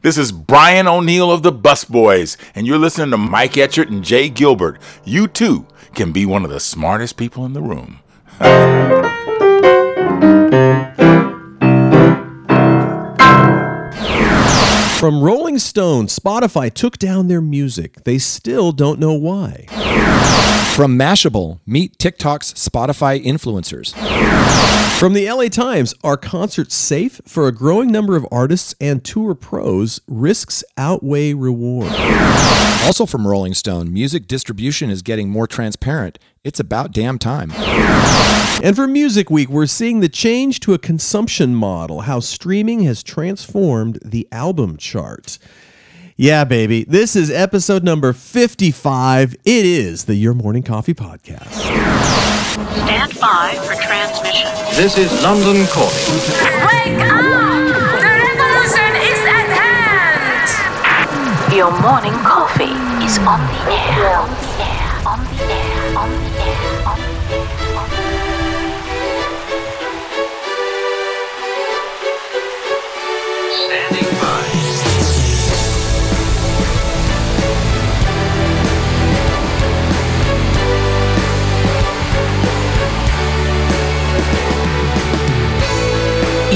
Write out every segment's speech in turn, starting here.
This is Brian O'Neal of the Bus Boys, and you're listening to Mike Etchart and Jay Gilbert. You too can be one of the smartest people in the room. From Rolling Stone, Spotify took down their music. They still don't know why. From Mashable, meet TikTok's Spotify influencers. From the LA Times, are concerts safe? For a growing number of artists and tour pros, risks outweigh reward. Also from Rolling Stone, music distribution is getting more transparent. It's about damn time. And for Music Week, we're seeing the change to a consumption model, how streaming has transformed the album chart. Yeah, baby. This is episode number 55. It is the Your Morning Coffee Podcast. Stand by for transmission. This is London calling. Wake up! The revolution is at hand! Your morning coffee is on the air. On the air. On the air. On the air. On the air.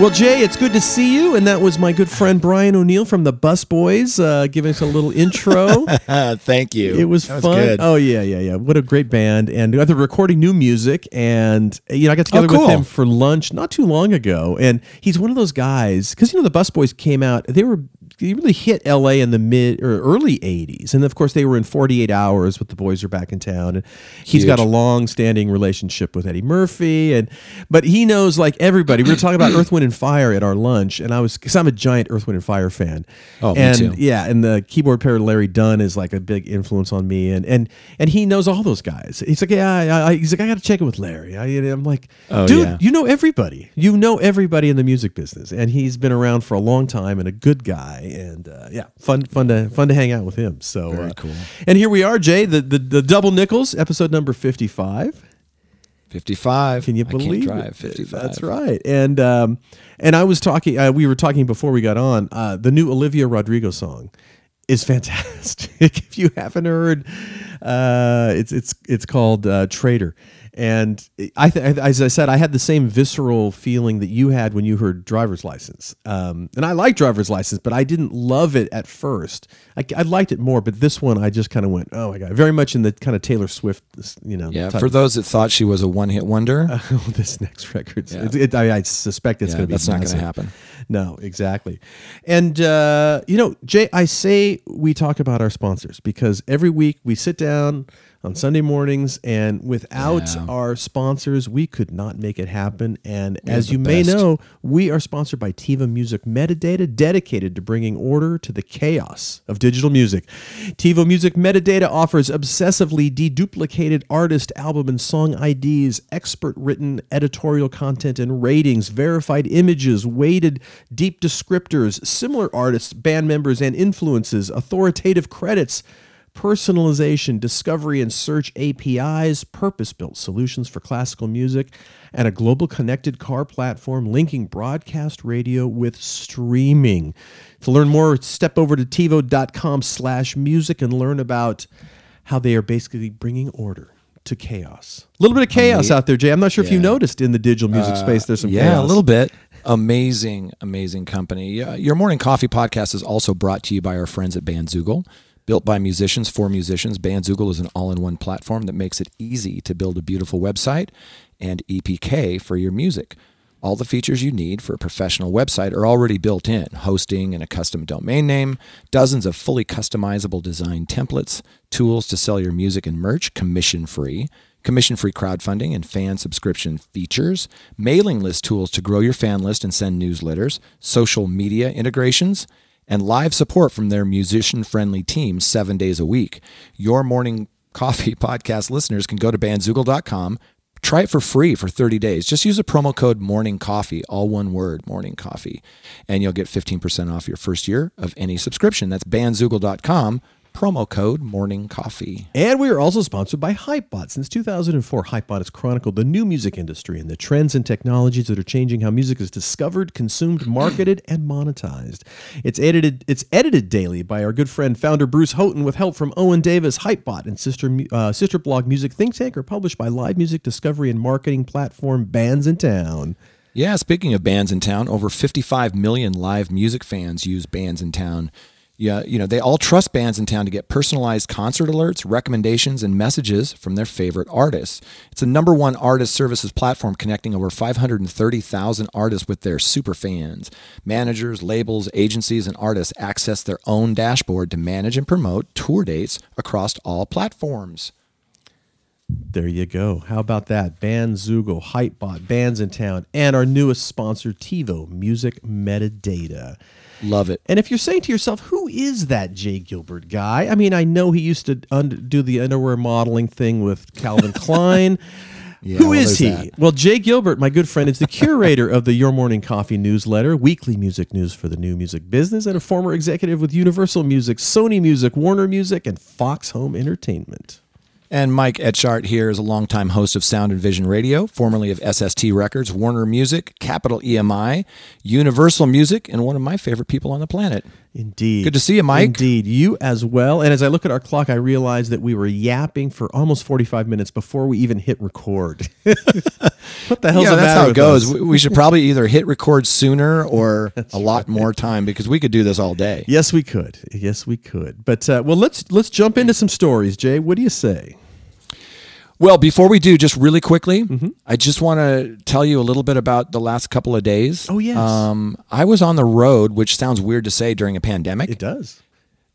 Well, Jay, it's good to see you. And that was my good friend Brian O'Neal from the Bus Boys uh, giving us a little intro. Thank you. It was That fun. good. Oh yeah, yeah, yeah. What a great band! And they're recording new music, and you know I got together Oh, cool. with him for lunch not too long ago. And he's one of those guys because you know the Bus Boys came out. They were they really hit L.A. in the mid or early '80s, and of course they were in 48 Hours with the Boys Are Back in Town. And he's got a long-standing relationship with Eddie Murphy, and but he knows like everybody. We were talking about Earth, Wind, and Fire at our lunch, and I was because I'm a giant Earth, Wind, and Fire fan. Oh, me and too. yeah, and the keyboard player Larry Dunn is like a big influence on me, and and and he knows all those guys. He's like, yeah, I, I, he's like, I got to check it with Larry. I, I'm like, Oh, dude, yeah. you know everybody. You know everybody in the music business, and he's been around for a long time and a good guy, and uh, yeah, fun, fun to fun to hang out with him. So Very uh, cool. And here we are, Jay, the the, the double nickels, episode number fifty five. 55. Can you believe it? 55. That's right. And um, and I was talking. Uh, we were talking before we got on. Uh, the new Olivia Rodrigo song is fantastic. if you haven't heard, uh, it's it's it's called uh, Traitor. And I, th- as I said, I had the same visceral feeling that you had when you heard Driver's License. Um, and I like Driver's License, but I didn't love it at first. I, I liked it more, but this one I just kind of went, oh my god, very much in the kind of Taylor Swift, you know. Yeah, for those that thought she was a one hit wonder, oh, this next record. Yeah. It, it- I, I suspect it's yeah, going to be that's not going to happen. No, exactly. And uh, you know, Jay, I say we talk about our sponsors because every week we sit down on Sunday mornings, and without Yeah. our sponsors, we could not make it happen. And are as you may know, we are sponsored by TiVo Music Metadata, dedicated to bringing order to the chaos of digital music. TiVo Music Metadata offers obsessively deduplicated artist, album, and song IDs, expert written editorial content and ratings, verified images, weighted deep descriptors, similar artists, band members, and influences, authoritative credits personalization, discovery and search APIs, purpose built solutions for classical music, and a global connected car platform linking broadcast radio with streaming. To learn more, step over to TiVo.com slash music and learn about how they are basically bringing order to chaos. A little bit of chaos out there, Jay. I'm not sure if you noticed in the digital music space there's some yeah, chaos. a little bit. Amazing, amazing company. Uh, Your Morning Coffee podcast is also brought to you by our friends at Bandzoogle. Built by musicians for musicians, Bandzoogle is an all in one platform that makes it easy to build a beautiful website and EPK for your music. All the features you need for a professional website are already built in hosting and a custom domain name, dozens of fully customizable design templates, tools to sell your music and merch commission free, commission free crowdfunding and fan subscription features, mailing list tools to grow your fan list and send newsletters, social media integrations, and live support from their musician friendly team seven days a week. Your morning coffee podcast listeners can go to bandzoogle.com. Try it for free for 30 days. Just use a promo code morning coffee, all one word, morning coffee, and you'll get 15% off your first year of any subscription. That's bandzoogle.com, promo code morning coffee. And we are also sponsored by Hypebot. Since 2004, Hypebot has chronicled the new music industry and the trends and technologies that are changing how music is discovered, consumed, marketed, and monetized. It's edited. It's edited daily by our good friend founder Bruce Houghton with help from Owen Davis. Hypebot and sister uh, sister blog Music Think Tank are published by live music discovery and marketing platform Bands in Town. Yeah, speaking of bands in town, over 55 million live music fans use bands in town. Yeah, you know, they all trust bands in town to get personalized concert alerts, recommendations, and messages from their favorite artists. It's a number one artist services platform connecting over 530,000 artists with their super fans. Managers, labels, agencies, and artists access their own dashboard to manage and promote tour dates across all platforms. There you go. How about that? Bandzoogle, Hypebot, Bands in Town, and our newest sponsor, TiVo Music Metadata. Love it. And if you're saying to yourself, who is that Jay Gilbert guy? I mean, I know he used to do the underwear modeling thing with Calvin Klein. Yeah, Who well, is he? that. Well, Jay Gilbert, my good friend, is the curator of the Your Morning Coffee newsletter, weekly music news for the new music business, and a former executive with Universal Music, Sony Music, Warner Music, and Fox Home Entertainment. And Mike Etchart here is a longtime host of Sound and Vision Radio, formerly of SST Records, Warner Music, Capitol EMI, Universal Music, and one of my favorite people on the planet. Indeed. Good to see you, Mike. Indeed. You as well. And as I look at our clock, I realize that we were yapping for almost 45 minutes before we even hit record. what the hell's yeah, that's how it goes. us? We should probably either hit record sooner or a lot more time because we could do this all day. Yes, we could. Yes, we could. But uh, well, let's let's jump into some stories, Jay. What do you say? Well, before we do, just really quickly, Mm-hmm. I just want to tell you a little bit about the last couple of days. Oh, yes. Um, I was on the road, which sounds weird to say during a pandemic. It does.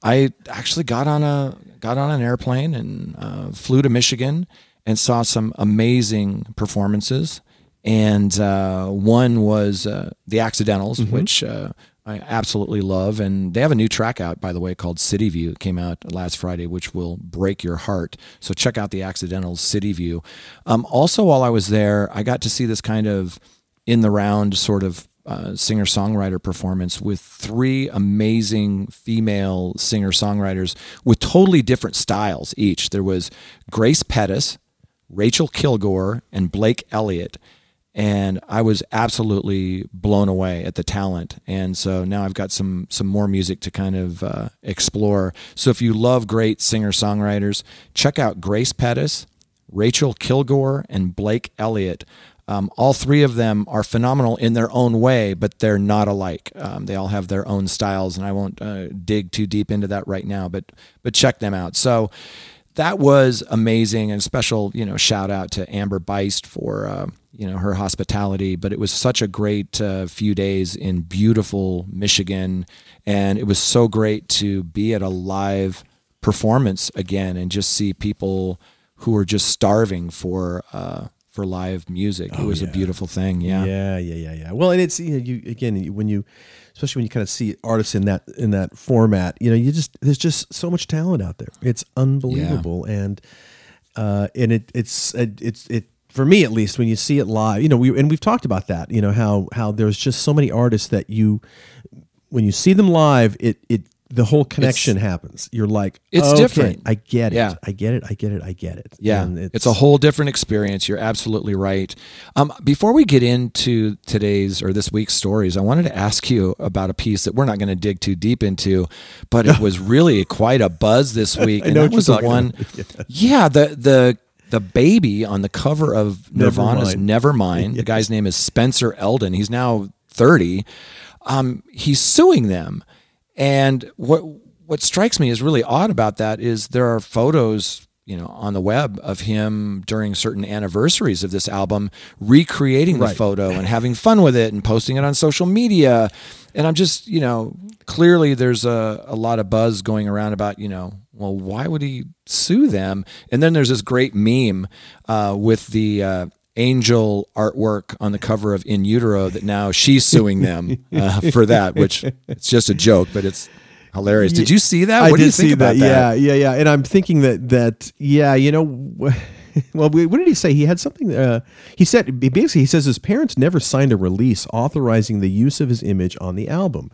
I actually got on a got on an airplane and uh, flew to Michigan and saw some amazing performances. And uh, one was uh, the Accidentals, which uh, I absolutely love. And they have a new track out, by the way, called City View. It came out last Friday, which will break your heart. So check out the Accidental City View. Um, also, while I was there, I got to see this kind of in the round sort of uh, singer songwriter performance with three amazing female singer songwriters with totally different styles each. There was Grace Pettis, Rachael Kilgour, and Blake Elliott. And I was absolutely blown away at the talent. And so now I've got some some more music to kind of uh, explore. So if you love great singer songwriters, check out Grace Pettis, Rachael Kilgour, and Blake Elliott. Um, all three of them are phenomenal in their own way, but they're not alike. Um, they all have their own styles, and I won't uh, dig too deep into that right now. But but check them out. So that was amazing, and special you know shout out to Amber Beist for uh, you know her hospitality. But it was such a great uh, few days in beautiful Michigan, and it was so great to be at a live performance again and just see people who are just starving for uh, for live music. it was a beautiful thing. Yeah. Yeah, yeah, yeah, yeah. Well, and it's you know, you again when you, especially when you kind of see artists in that in that format, you know, you just there's just so much talent out there. It's unbelievable, and uh, and it it's it, it's it for me at least when you see it live, you know, we and we've talked about that, you know, how how there's just so many artists that you when you see them live, it it the whole connection happens. You're like, It's "Okay, different." I get it. Yeah. I get it. I get it. I get it. Yeah, And it's, a whole different experience. You're absolutely right. Um, before we get into today's or this week's stories, I wanted to ask you about a piece that we're not going to dig too deep into, but it was really quite a buzz this week, and know that was the one. Yeah, the the the baby on the cover of Nirvana's Nevermind. Nevermind. The guy's name is Spencer Elden. He's now 30. Um, he's suing them, and what what strikes me is really odd about that is there are photos you know on the web of him during certain anniversaries of this album recreating the Right. photo and having fun with it and posting it on social media and i'm just you know clearly there's a, a lot of buzz going around about you know well why would he sue them and then there's this great meme uh, with the uh, angel artwork on the cover of in utero that now she's suing them uh, for that which it's just a joke but it's hilarious did you see that I what did do you think see about that. that Yeah, yeah, yeah. And I'm thinking that that yeah, you know, well, what did he say? He had something. Uh, he said basically he says his parents never signed a release authorizing the use of his image on the album.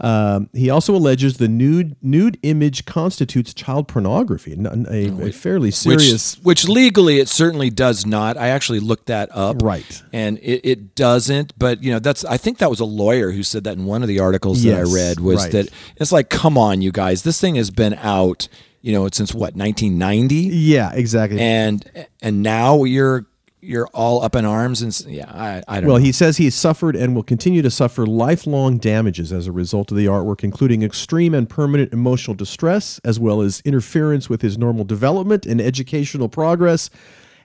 Um, he also alleges the nude nude image constitutes child pornography, a, a fairly serious. Which, which legally it certainly does not. I actually looked that up. Right. And it, it doesn't, but you know, that's I think that was a lawyer who said that in one of the articles that I read was right. that it's like, come on, you guys, this thing has been out, you know, since what, nineteen ninety? yeah, exactly. And and now you're you're all up in arms and yeah, I, I don't Well, know. he says he suffered and will continue to suffer lifelong damages as a result of the artwork, including extreme and permanent emotional distress, as well as interference with his normal development and educational progress,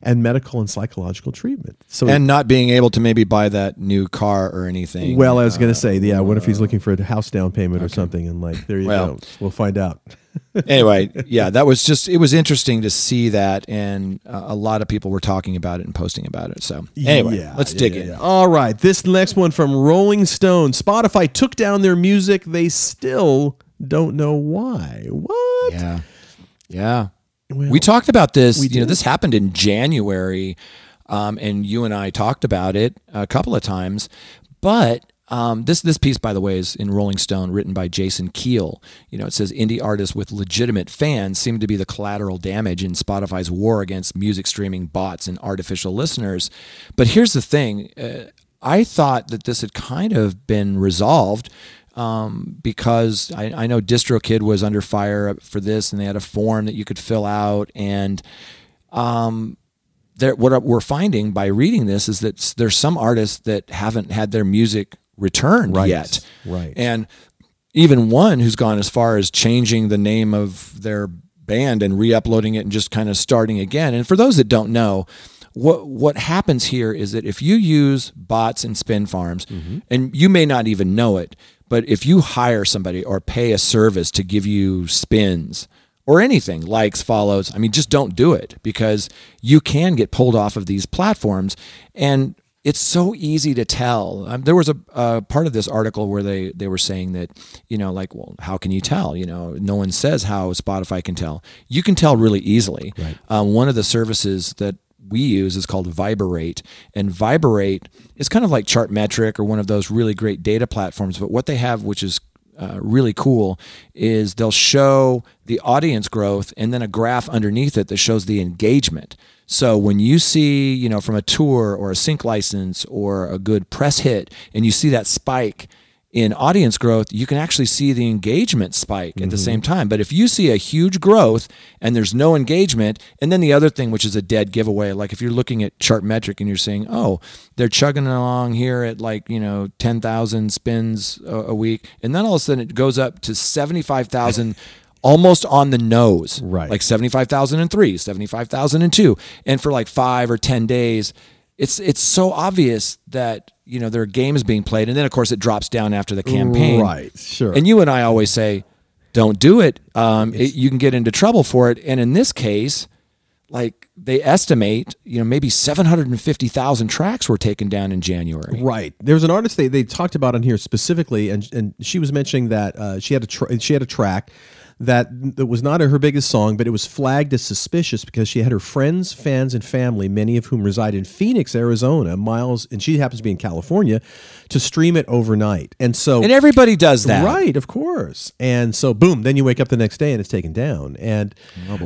and medical and psychological treatment. So, and not being able to maybe buy that new car or anything. well, I was going to say, yeah, what if he's looking for a house down payment or something? And like, there you Well. go. We'll find out. anyway, yeah, that was just it was interesting to see that, and uh, a lot of people were talking about it and posting about it. So anyway, Yeah, let's yeah, dig yeah, in. All right. This next one from Rolling Stone. Spotify took down their music. They still don't know why. What? Yeah, yeah. Well, we talked about this. you know, this happened in January, um, and you and I talked about it a couple of times. But um, this this piece, by the way, is in Rolling Stone, written by Jason Keel. You know, it says indie artists with legitimate fans seem to be the collateral damage in Spotify's war against music streaming bots and artificial listeners. But here's the thing: uh, I thought that this had kind of been resolved um, because I, I know DistroKid was under fire for this, and they had a form that you could fill out, and um, there, what we're finding by reading this is that there's some artists that haven't had their music returned Right, yet, right. and even one who's gone as far as changing the name of their band and re-uploading it and just kind of starting again. And for those that don't know, what what happens here is that if you use bots and spin farms, and you may not even know it, but if you hire somebody or pay a service to give you spins or anything likes follows i mean just don't do it because you can get pulled off of these platforms. And it's so easy to tell. Um, there was a, part of this article where they they were saying that you know like well how can you tell? You know no one says how spotify can tell. You can tell really easily. Right. um, one of the services that we use is called Viberate. And Viberate is kind of like Chartmetric or one of those really great data platforms. But what they have, which is uh, really cool, is they'll show the audience growth and then a graph underneath it that shows the engagement. So when you see, you know, from a tour or a sync license or a good press hit, and you see that spike in audience growth, you can actually see the engagement spike at the mm-hmm. same time. But if you see a huge growth and there's no engagement, and then the other thing, which is a dead giveaway, like if you're looking at Chartmetric and you're saying, oh, they're chugging along here at like, you know, 10,000 spins a, a week, and then all of a sudden it goes up to 75,000 almost on the nose. Right. Like 75,003, 75,002. And for like five or 10 days, it's it's so obvious that you know there are games being played, and then of course it drops down after the campaign. Right, sure. And you and I always say, don't do it. Um, it, you can get into trouble for it. And in this case, like they estimate, you know, maybe seven hundred and fifty thousand tracks were taken down in January. Right. There was an artist they, they talked about on here specifically, and and she was mentioning that uh, she had a tra- she had a track that that was not her biggest song, but it was flagged as suspicious because she had her friends, fans, and family, many of whom reside in Phoenix, Arizona, miles, and she happens to be in California, to stream it overnight. And so And everybody does that. Right, of course. And so, boom, then you wake up the next day and it's taken down. And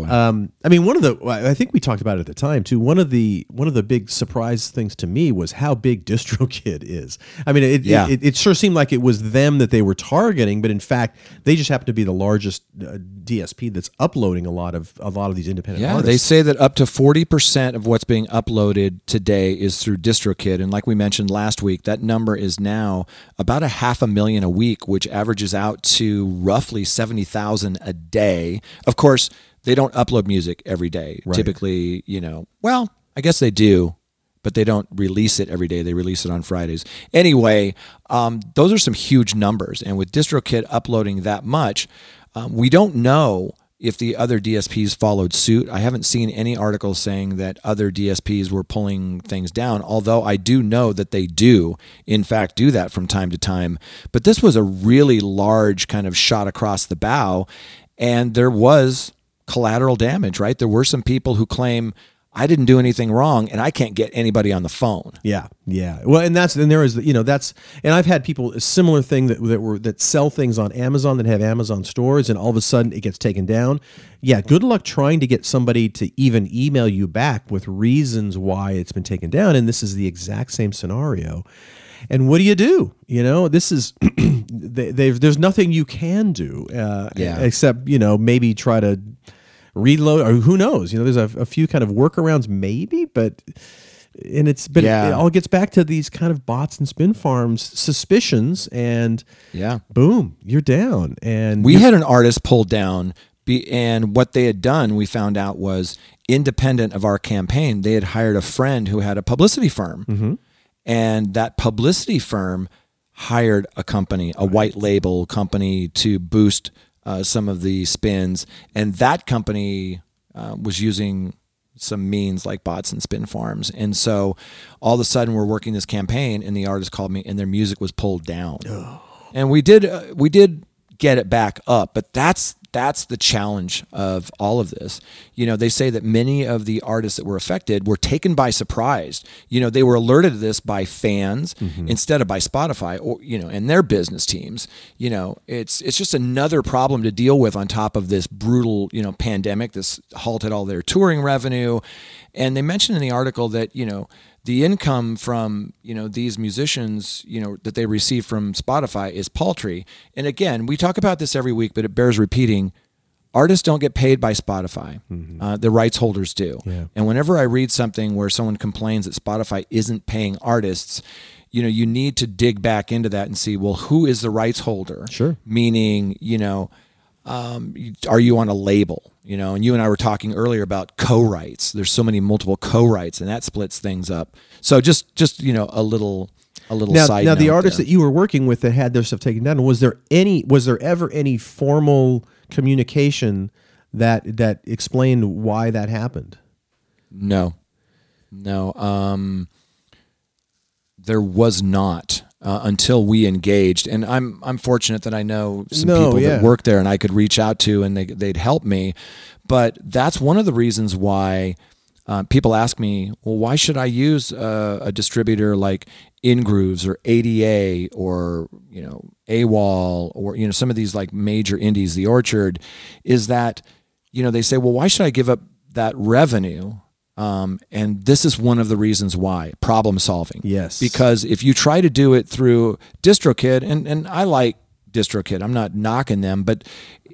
um, I mean, one of the I think we talked about it at the time too. One of the one of the big surprise things to me was how big DistroKid is. I mean, it, Yeah. it, it sure seemed like it was them that they were targeting, but in fact, they just happen to be the largest uh, DSP that's uploading a lot of a lot of these independent Yeah, artists. they say that up to 40% of what's being uploaded today is through DistroKid. And like we mentioned last week, that number is now about a half a million a week, which averages out to roughly 70,000 a day. Of course, they don't upload music every day. Typically, you know, well, I guess they do, but they don't release it every day. They release it on Fridays. Anyway, um, those are some huge numbers. And with DistroKid uploading that much, um, we don't know if the other DSPs followed suit. I haven't seen any articles saying that other DSPs were pulling things down, although I do know that they do, in fact, do that from time to time. But this was a really large kind of shot across the bow, and there was collateral damage, right? There were some people who claim I didn't do anything wrong and I can't get anybody on the phone. Yeah, yeah. Well, and that's and there is you know that's and I've had people a similar thing that that were that sell things on Amazon that have Amazon stores and all of a sudden it gets taken down. Yeah, good luck trying to get somebody to even email you back with reasons why it's been taken down. And this is the exact same scenario. And what do you do? You know, this is they, they've, there's nothing you can do uh, Yeah. except you know maybe try to reload or who knows. You know, there's a, a few kind of workarounds maybe, but and it's but Yeah. it all gets back to these kind of bots and spin farms suspicions and Yeah. boom you're down and We had an artist pulled down, be, and what they had done, we found out, was independent of our campaign. They had hired a friend who had a publicity firm, mm-hmm. and that publicity firm hired a company, a white label company, to boost uh, some of the spins, and that company uh, was using some means like bots and spin farms. And so all of a sudden we're working this campaign and the artist called me and their music was pulled down. And we did uh, we did get it back up, but that's that's the challenge of all of this. You know, they say that many of the artists that were affected were taken by surprise. You know, they were alerted to this by fans mm-hmm. instead of by Spotify or you know, and their business teams. You know, it's it's just another problem to deal with on top of this brutal, you know, pandemic that's halted all their touring revenue. And they mentioned in the article that, you know, the income from you know these musicians you know that they receive from spotify is paltry. And again we talk about this every week but it bears repeating. Artists don't get paid by spotify. Uh, the rights holders do. And whenever i read something where someone complains that spotify isn't paying artists you know you need to dig back into that and see well who is the rights holder? Sure. meaning you know um, are you on a label you know and you and i were talking earlier about co-writes. There's so many multiple co-writes and that splits things up. So just just you know a little a little now, side now the there. that you were working with that had their stuff taken down was there any was there ever any formal communication that that explained why that happened? No. No um there was not uh, until we engaged and i'm i'm fortunate that i know some No, people yeah. that work there and i could reach out to and they, they'd help me but that's one of the reasons why uh, people ask me, well, why should I use a, a distributor like InGrooves or ADA or you know AWAL or you know some of these like major indies, The Orchard, is that you know they say, well, why should I give up that revenue? Um, and this is one of the reasons why problem solving. Yes. because if you try to do it through DistroKid, and and I like DistroKid, I'm not knocking them, but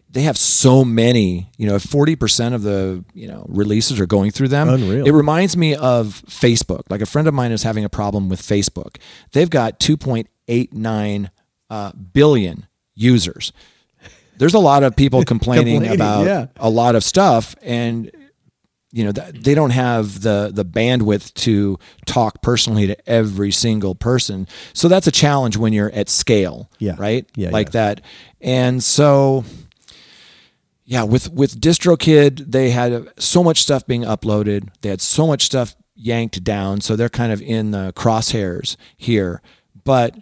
they have so many, you know, 40% of the, you know, releases are going through them. Unreal. It reminds me of Facebook. Like a friend of mine is having a problem with Facebook. They've got 2.89 uh, billion users. There's a lot of people complaining, Complaining, about yeah. a lot of stuff and you know they don't have the the bandwidth to talk personally to every single person. So that's a challenge when you're at scale Yeah. right? Yeah, like yeah. that. And so yeah with with distrokid they had so much stuff being uploaded. They had so much stuff yanked down. So they're kind of in the crosshairs here. But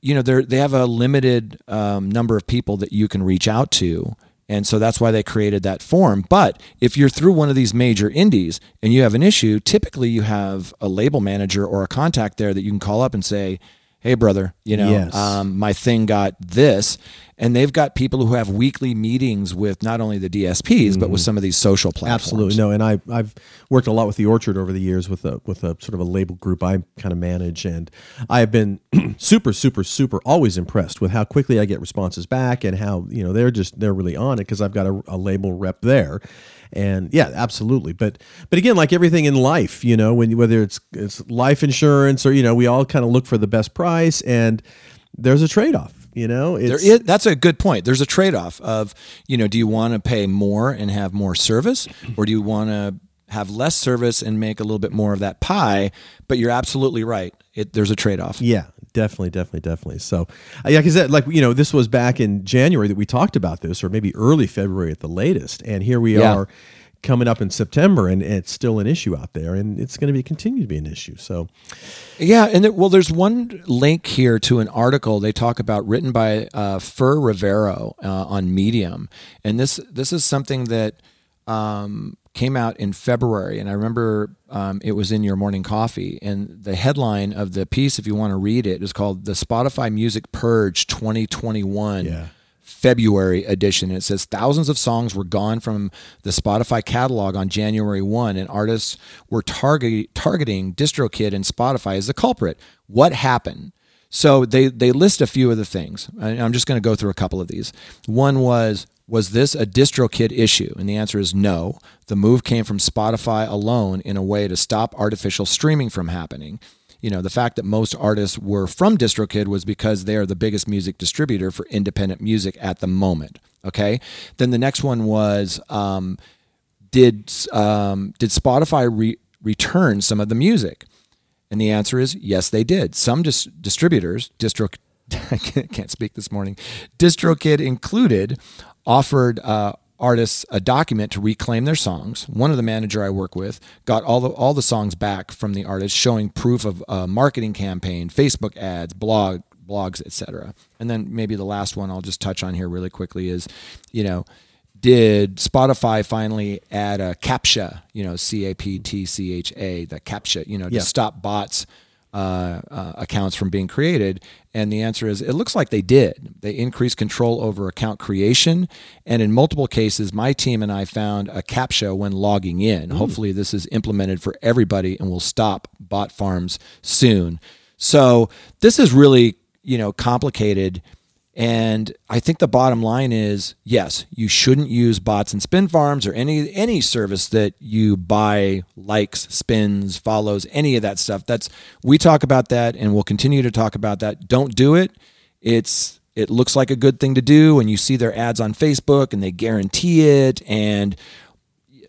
you know they they have a limited um, number of people that you can reach out to and so that's why they created that form but if you're through one of these major indies and you have an issue typically you have a label manager or a contact there that you can call up and say hey brother you know Yes. um, my thing got this and they've got people who have weekly meetings with not only the dsps but with mm-hmm. some of these social platforms Absolutely no, and I I've worked a lot with the Orchard over the years with a with a sort of a label group I kind of manage, and I have been super super super always impressed with how quickly I get responses back and how you know they're just they're really on it because I've got a, a label rep there, and yeah, absolutely. But but again, like everything in life, you know, when whether it's it's life insurance or you know, we all kind of look for the best price, and there's a trade off. You know, There is, that's a good point. There's a trade off of, you know, do you want to pay more and have more service, or do you want to have less service and make a little bit more of that pie? But you're absolutely right. It, there's a trade off. Yeah, definitely, definitely, definitely. So, uh, yeah, because like you know, this was back in January that we talked about this, or maybe early February at the latest, and here we Yeah. are coming up in September, and it's still an issue out there, and it's going to be continue to be an issue. So, Yeah, and there, well, there's one link here to an article they talk about written by uh, Fur Rivero uh, on Medium, and this this is something that um, came out in February, and I remember um, it was in your morning coffee, and the headline of the piece, if you want to read it, is called "The Spotify Music Purge 2021." Yeah. February edition. It says thousands of songs were gone from the Spotify catalog on January 1, and artists were target, targeting DistroKid and Spotify as the culprit. What happened? So they, they list a few of the things. and I'm just going to go through a couple of these. One was, was this a DistroKid issue? And the answer is no. The move came from Spotify alone in a way to stop artificial streaming from happening you know the fact that most artists were from distrokid was because they are the biggest music distributor for independent music at the moment okay? Then the next one was um, did um, did spotify re- return some of the music? And the answer is yes they did. Some dis- distributors distro I can't speak this morning. Distrokid included offered uh, artists a document to reclaim their songs. One of the manager I work with got all the all the songs back from the artist, showing proof of a marketing campaign, Facebook ads, blog blogs, etc. And then maybe the last one I'll just touch on here really quickly is, you know, did Spotify finally add a CAPTCHA, you know, C A P T C H A, the CAPTCHA, you know, to Yeah. stop bots uh, uh, accounts from being created? And the answer is it looks like they did. They increased control over account creation. And in multiple cases, my team and I found a CAPTCHA when logging in. Hopefully, this is implemented for everybody and will stop bot farms soon. So, this is really, you know, complicated. And I think the bottom line is yes, you shouldn't use bots and spin farms or any any service that you buy likes, spins, follows, any of that stuff. That's we talk about that and we'll continue to talk about that. Don't do it. It's it looks like a good thing to do and you see their ads on Facebook and they guarantee it and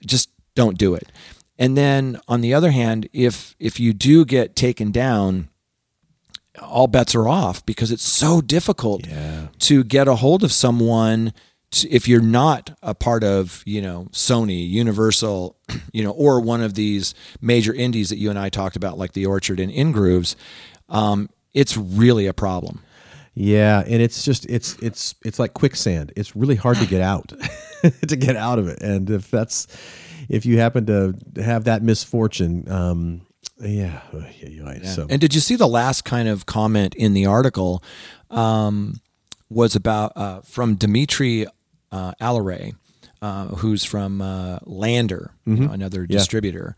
just don't do it. And then on the other hand, if if you do get taken down, all bets are off because it's so difficult to get a hold of someone to, if you're not a part of you know Sony, Universal, you know, or one of these major indies that you and I talked about, like the Orchard and InGrooves. Um, it's really a problem. yeah, and it's just it's it's it's like quicksand. It's really hard to get out, to get out of it. And if that's if you happen to have that misfortune, um, yeah, uh, yeah, you're right. So And did you see the last kind of comment in the article um, was about uh, from Dimitri uh, Alaray, uh, who's from uh, LANDR, you know, another distributor,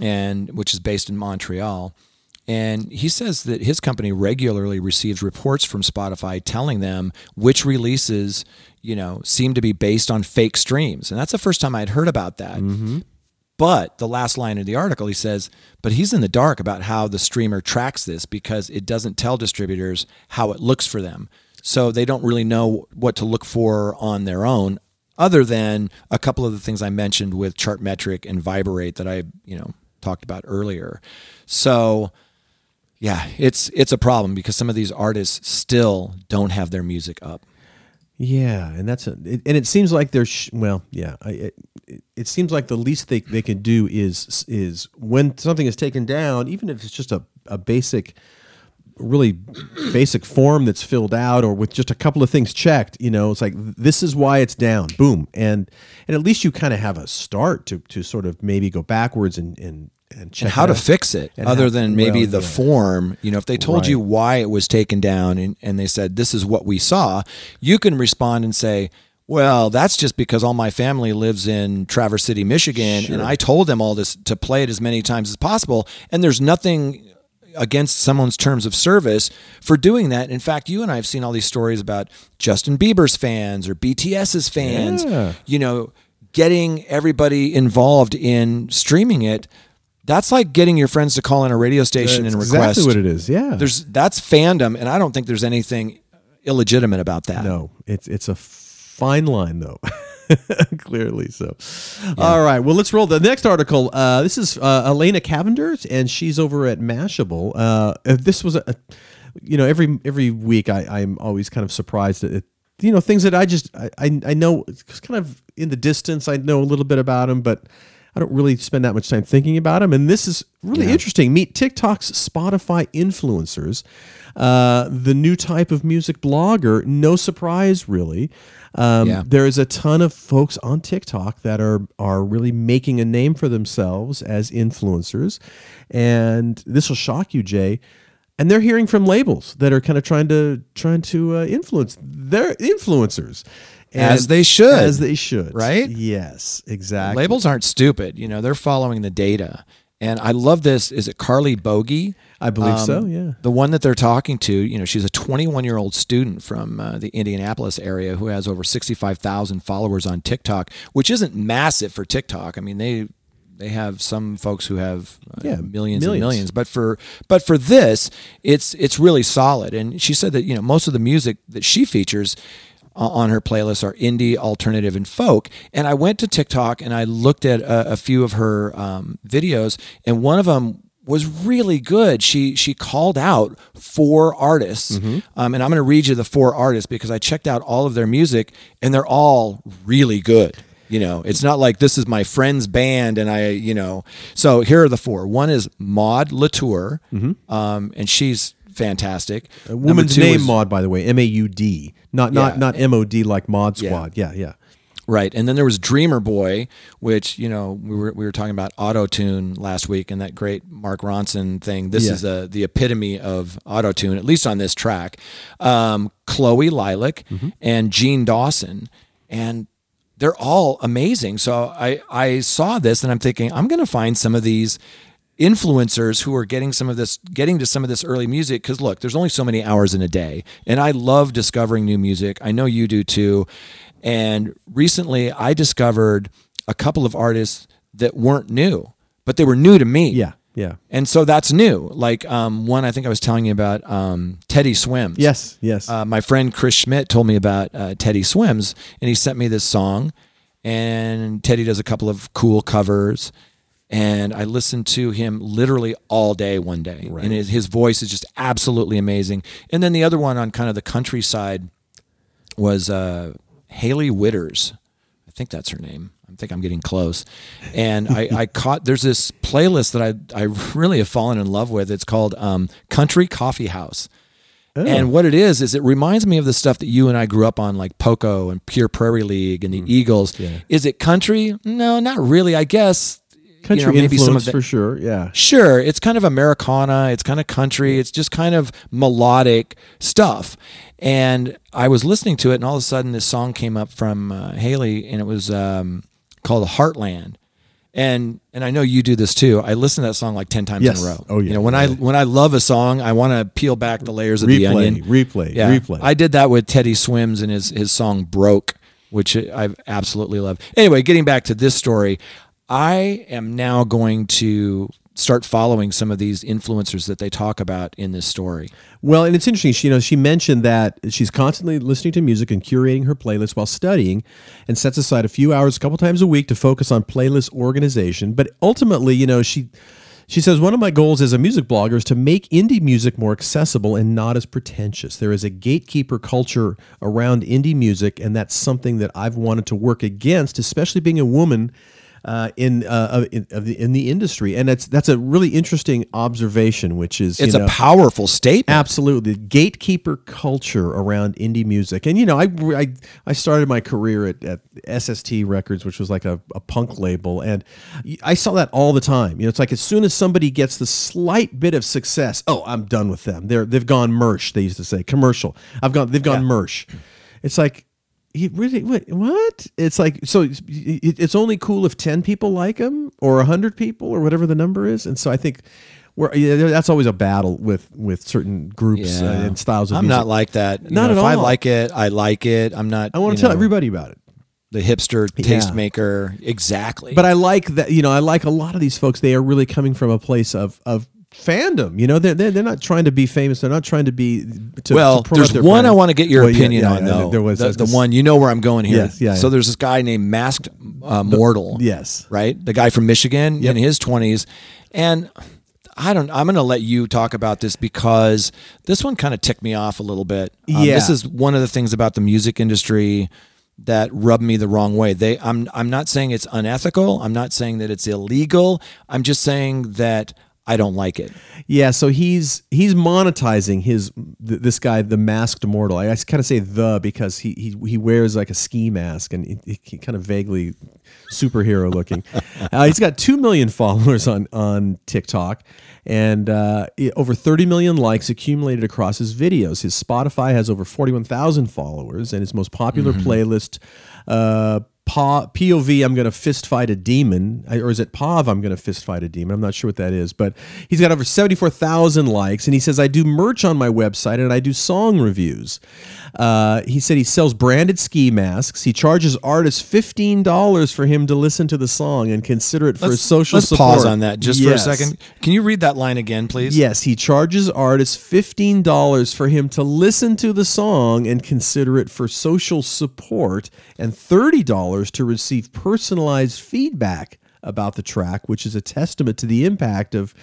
and which is based in Montreal. And he says that his company regularly receives reports from Spotify telling them which releases, you know, seem to be based on fake streams. And that's the first time I'd heard about that. But the last line of the article, he says, but he's in the dark about how the streamer tracks this because it doesn't tell distributors how it looks for them. So they don't really know what to look for on their own, other than a couple of the things I mentioned with Chartmetric and Viberate that I, you know, talked about earlier. So yeah, it's it's a problem because some of these artists still don't have their music up. Yeah, and that's a, it, and it seems like there's sh- well, yeah, I, it, it, it seems like the least they, they can do is is when something is taken down, even if it's just a, a basic, really basic form that's filled out or with just a couple of things checked. You know, it's like this is why it's down, boom, and and at least you kind of have a start to to sort of maybe go backwards and and and and how to fix it other how- than maybe well, the yeah. form you know if they told you why it was taken down and, and they said this is what we saw you can respond and say well that's just because all my family lives in traverse city michigan and i told them all this to play it as many times as possible and there's nothing against someone's terms of service for doing that. In fact, you and I have seen all these stories about Justin Bieber's fans or BTS's fans, Yeah. you know, getting everybody involved in streaming it. That's like getting your friends to call in a radio station That's and request. exactly what it is. Yeah, There's that's fandom, and I don't think there's anything illegitimate about that. No, it's it's a fine line though. Clearly so. All right. Well, let's roll the next article. Uh, this is uh, Elena Cavender, and she's over at Mashable. Uh, this was a, you know, every every week I, I'm always kind of surprised at, it, you know, things that I just I, I I know it's kind of in the distance. I know a little bit about them, but I don't really spend that much time thinking about them. And this is really interesting. Meet TikTok's Spotify influencers, uh, the new type of music blogger. No surprise, really. Um, Yeah. There is a ton of folks on TikTok that are are really making a name for themselves as influencers, and this will shock you, Jay. And they're hearing from labels that are kind of trying to trying to uh, influence their influencers, As they should. as they should, Right? Yes, exactly. Labels aren't stupid. You know, they're following the data. And I love this. Is it Carly Bogey? I believe so. Um, Yeah. The one that they're talking to, you know, she's a 21 year old student from uh, the Indianapolis area who has over 65,000 followers on TikTok, which isn't massive for TikTok. I mean, they they have some folks who have uh, Yeah, millions, millions. and millions, but for but for this, it's it's really solid. And she said that you know most of the music that she features on her playlist are indie, alternative, and folk. And I went to TikTok and I looked at a, a few of her um, videos, and one of them was really good. She she called out four artists, um, and I'm going to read you the four artists because I checked out all of their music, and they're all really good. You know, it's not like this is my friend's band and I, you know. So here are the four. One is Maud Latour, um, and she's fantastic. A Mm-hmm. woman's name mod, by the way, M A U D, not not Yeah. not M O D like Mod Squad. Yeah, yeah. Right. And then there was Dreamer Boy, which, you know, we were we were talking about auto tune last week and that great Mark Ronson thing. This Yeah. is the the epitome of auto tune, at least on this track. Um, Chloe Lilac and Jean Dawson. And they're all amazing. So I, I saw this and I'm thinking, I'm gonna find some of these influencers who are getting some of this getting to some of this early music because look there's only so many hours in a day and i love discovering new music i know you do too and recently i discovered a couple of artists that weren't new but they were new to me Yeah, yeah. and so that's new like um, one i think i was telling you about um, teddy swims Yes, yes. uh, my friend Chris Schmidt told me about uh, Teddy Swims, and he sent me this song. And Teddy does a couple of cool covers, and I listened to him literally all day one day, and his, his voice is just absolutely amazing. And then the other one on kind of the countryside was uh, Hailey Whitters. I think that's her name. I think I'm getting close. And I, I caught there's this playlist that I I really have fallen in love with. It's called um, Country Coffee House. And what it is is it reminds me of the stuff that you and I grew up on, like Poco and Pure Prairie League and the Mm. Eagles. Is it country? No, not really. I guess Country you know, maybe influence some of the, for sure. Yeah. Sure, it's kind of Americana, it's kind of country, it's just kind of melodic stuff. And I was listening to it, and all of a sudden, this song came up from uh, Hailey, and it was um, called "Heartland." And and I know you do this too. I listen to that song like ten times Yes. in a row. Oh, yeah. You know, when I when I love a song, I want to peel back the layers of the Replay, onion. replay, yeah. replay. I did that with Teddy Swims and his his song "Broke," which I absolutely love. Anyway, getting back to this story, I am now going to start following some of these influencers that they talk about in this story. Well, and it's interesting. She, you know, she mentioned that she's constantly listening to music and curating her playlist while studying, and sets aside a few hours, a couple times a week, to focus on playlist organization. But ultimately, you know, she she says one of my goals as a music blogger is to make indie music more accessible and not as pretentious. There is a gatekeeper culture around indie music, and that's something that I've wanted to work against, especially being a woman. Uh, in uh, in, of the, in the industry, and that's that's a really interesting observation, which is you It's know, a powerful statement. Absolutely, the gatekeeper culture around indie music, and you know, I I, I started my career at, at SST Records, which was like a, a punk label, and I saw that all the time. You know, it's like as soon as somebody gets the slight bit of success, oh, I'm done with them. They're they've gone merch. They used to say commercial. I've gone. They've gone merch. It's like. You really what, what? It's like so. It's, it- it's only cool if ten people like him, or hundred people, or whatever the number is. And so I think we're, yeah, that's always a battle with with certain groups uh, and styles of I'm music. not like that. You Not know, at if I like it, I like it. I'm not. I want to tell know, everybody about it. the hipster Yeah. tastemaker. Exactly. But I like that. You know, I like a lot of these folks. They are really coming from a place of of fandom. You know, they're, they're they're not trying to be famous. They're not trying to be. To, well, to there's their one brand. I want to get your Well, opinion yeah, on yeah, though. There was the, the one you know where I'm going here. Yes, yeah, So yeah. there's this guy named Masked uh, Mortal. Yes. right. The guy from Michigan Yep. in his 20s, and I don't. I'm going to let you talk about this because this one kind of ticked me off a little bit. Um, Yeah. This is one of the things about the music industry that rubbed me the wrong way. They. I'm. I'm not saying it's unethical. I'm not saying that it's illegal. I'm just saying that I don't like it. Yeah, so he's he's monetizing his th- this guy, the masked immortal. I, kind of say the because he he he wears like a ski mask and he, he kind of vaguely superhero looking. uh, he's got two million followers on on TikTok and uh, over 30 million likes accumulated across his videos. His Spotify has over 41,000 followers, and his most popular playlist. Uh, POV, I'm going to fist fight a demon, or is it POV, I'm going to fist fight a demon? I'm not sure what that is, but he's got over 74,000 likes, and he says, I do merch on my website and I do song reviews. Uh, he said he sells branded ski masks. He charges artists $15 for him to listen to the song and consider it for Let's, social let's support. pause on that just Yes. for a second. Can you read that line again, please? Yes, he charges artists $15 for him to listen to the song and consider it for social support, and $30 to receive personalized feedback about the track, which is a testament to the impact of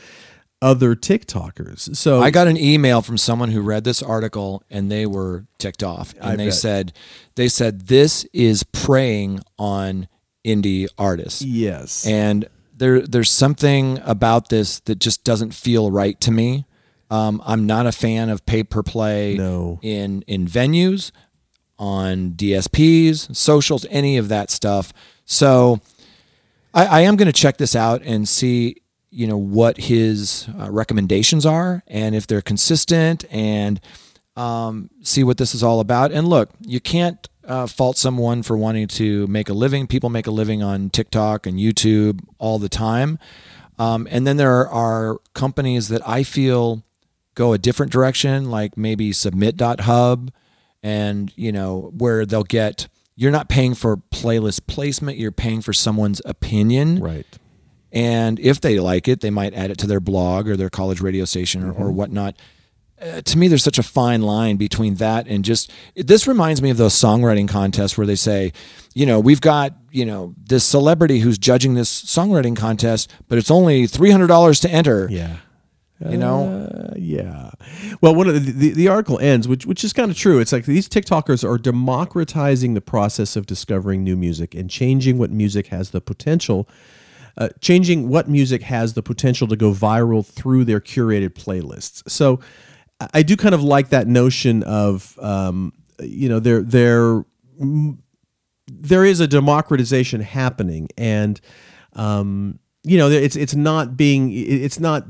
other TikTokers. So I got an email from someone who read this article and they were ticked off. And I they bet. said they said this is preying on indie artists. yes. And there there's something about this that just doesn't feel right to me. Um, I'm not a fan of pay per play No. in in venues, on DSPs, socials, any of that stuff. So I, I am going to check this out and see, you know, what his uh, recommendations are and if they're consistent and um, see what this is all about. And look, you can't uh, fault someone for wanting to make a living. People make a living on TikTok and YouTube all the time. Um, and then there are companies that I feel go a different direction, like maybe SubmitHub and, you know, where they'll get, you're not paying for playlist placement, you're paying for someone's opinion. right. And if they like it, they might add it to their blog or their college radio station or, Mm-hmm. or whatnot. Uh, to me, there's such a fine line between that and just. This reminds me of those songwriting contests where they say, you know, we've got you know this celebrity who's judging this songwriting contest, but it's only three hundred dollars to enter. Yeah. You know, Uh, yeah. Well, one of the, the, the article ends, which which is kind of true. It's like these TikTokers are democratizing the process of discovering new music and changing what music has the potential, uh, changing what music has the potential to go viral through their curated playlists. So, I- do kind of like that notion of, um, you know, they're they're there is a democratization happening and um, you know it's it's not being it's not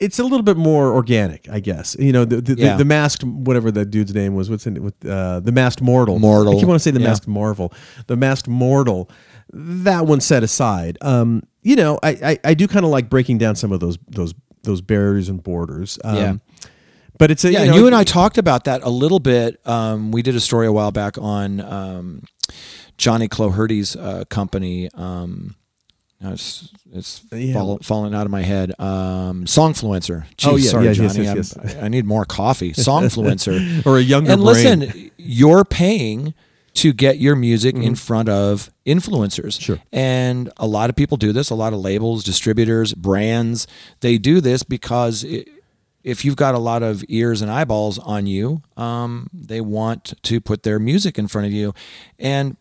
it's a little bit more organic i guess you know the the, Yeah. the, the masked whatever the dude's name was what's in it with uh, the masked mortal Mortal. i keep want to say the Yeah. masked marvel the masked mortal that one set aside um, you know i i, I do kind of like breaking down some of those those those barriers and borders um, Yeah. but it's a yeah. you and know, you and I talked about that a little bit. Um, we did a story a while back on um, Johnny Cloherty's uh, company. Um, it's it's Yeah. fall, falling out of my head. Um, Songfluencer. Oh, Jeez, yeah, sorry, yes, yes, Johnny. yes, I'm- yes. I need more coffee. Songfluencer. or a younger and brain. listen, you're paying to get your music in front of influencers. Mm-hmm. Sure. And a lot of people do this. A lot of labels, distributors, brands, they do this because i if you've got a lot of ears and eyeballs on you, um, they want to put their music in front of you. And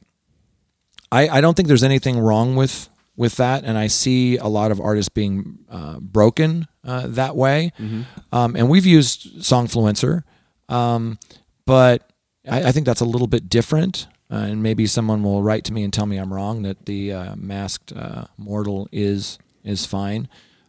I, I don't think there's anything wrong with with that, and I see a lot of artists being uh, broken uh, that way. Um, and we've used Songfluencer, um, but I, I think that's a little bit different. Uh, and maybe someone will write to me and tell me I'm wrong that the uh, masked uh, mortal is is fine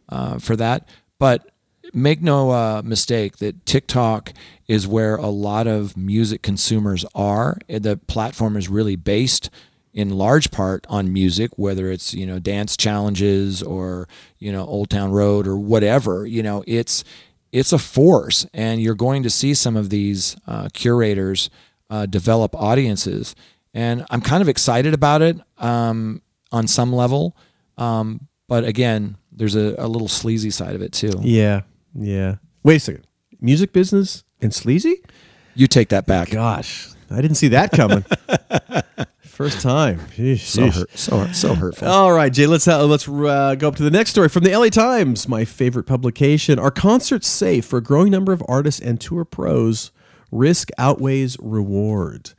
uh, for that. But make no uh, mistake that TikTok is where a lot of music consumers are. The platform is really based in large part on music, whether it's you know dance challenges or you know Old Town Road or whatever. You know, it's it's a force, and you're going to see some of these uh, curators uh, develop audiences, and I'm kind of excited about it um, on some level. Um, but again, there's a, a little sleazy side of it too. Yeah, yeah. Wait a second. Music business and sleazy? You take that back. Gosh, I didn't see that coming. First time. Jeez, So jeez. hurt, so so hurtful. All right, Jay. Let's uh, let's uh, go up to the next story from the LA Times, my favorite publication. Are concerts safe for a growing number of artists and tour pros? Risk outweighs reward.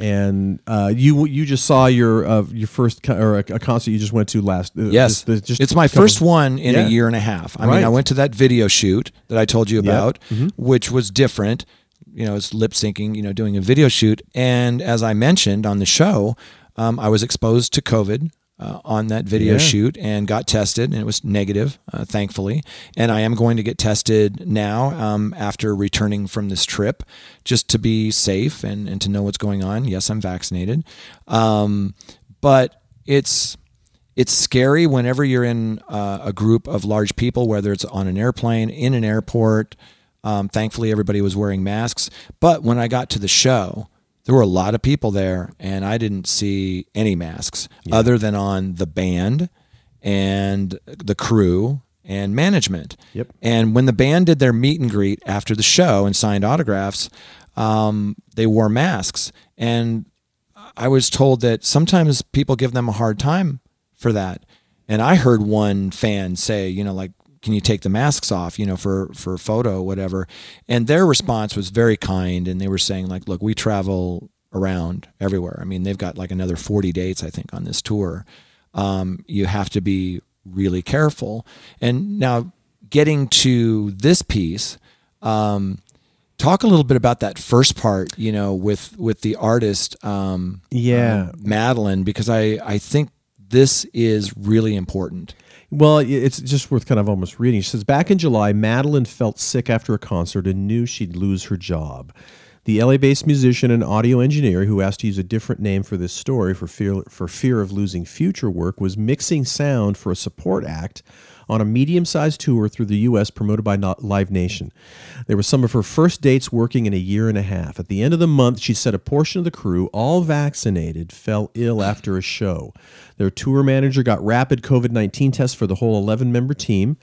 And uh, you you just saw your uh, your first co- or a, a concert you just went to last. uh, Yes, this- this- just it's my first one in Yeah. a year and a half. I Right. mean, I went to that video shoot that I told you about, Mm-hmm. which was different. You know, it's lip syncing. You know, doing a video shoot, and as I mentioned on the show, um, I was exposed to COVID uh, on that video Yeah. shoot and got tested, and it was negative, uh, thankfully. And I am going to get tested now um, after returning from this trip, just to be safe and and to know what's going on. Yes, I'm vaccinated, um, but it's it's scary whenever you're in uh, a group of large people, whether it's on an airplane, in an airport. Um, thankfully, everybody was wearing masks. But when I got to the show, there were a lot of people there, and I didn't see any masks other than on the band and the crew and management. Yep. And when the band did their meet and greet after the show and signed autographs, um, they wore masks. And I was told that sometimes people give them a hard time for that. And I heard one fan say, you know, like, can you take the masks off, you know, for for a photo, whatever. And their response was very kind, and they were saying like, look, we travel around everywhere. I mean, they've got like another forty dates, I think, on this tour. Um, you have to be really careful. And now, getting to this piece, um, talk a little bit about that first part, you know, with with the artist, um, Yeah. uh, Madeline, because I I think this is really important. Well, it's just worth kind of almost reading. She says, Back in July, Madeline felt sick after a concert and knew she'd lose her job. The LA based musician and audio engineer who asked to use a different name for this story for fear, for fear of losing future work was mixing sound for a support act on a medium sized tour through the U.S. promoted by Live Nation. They were some of her first dates working in a year and a half. At the end of the month, she said a portion of the crew, all vaccinated, fell ill after a show. Their tour manager got rapid COVID 19 tests for the whole 11 member team,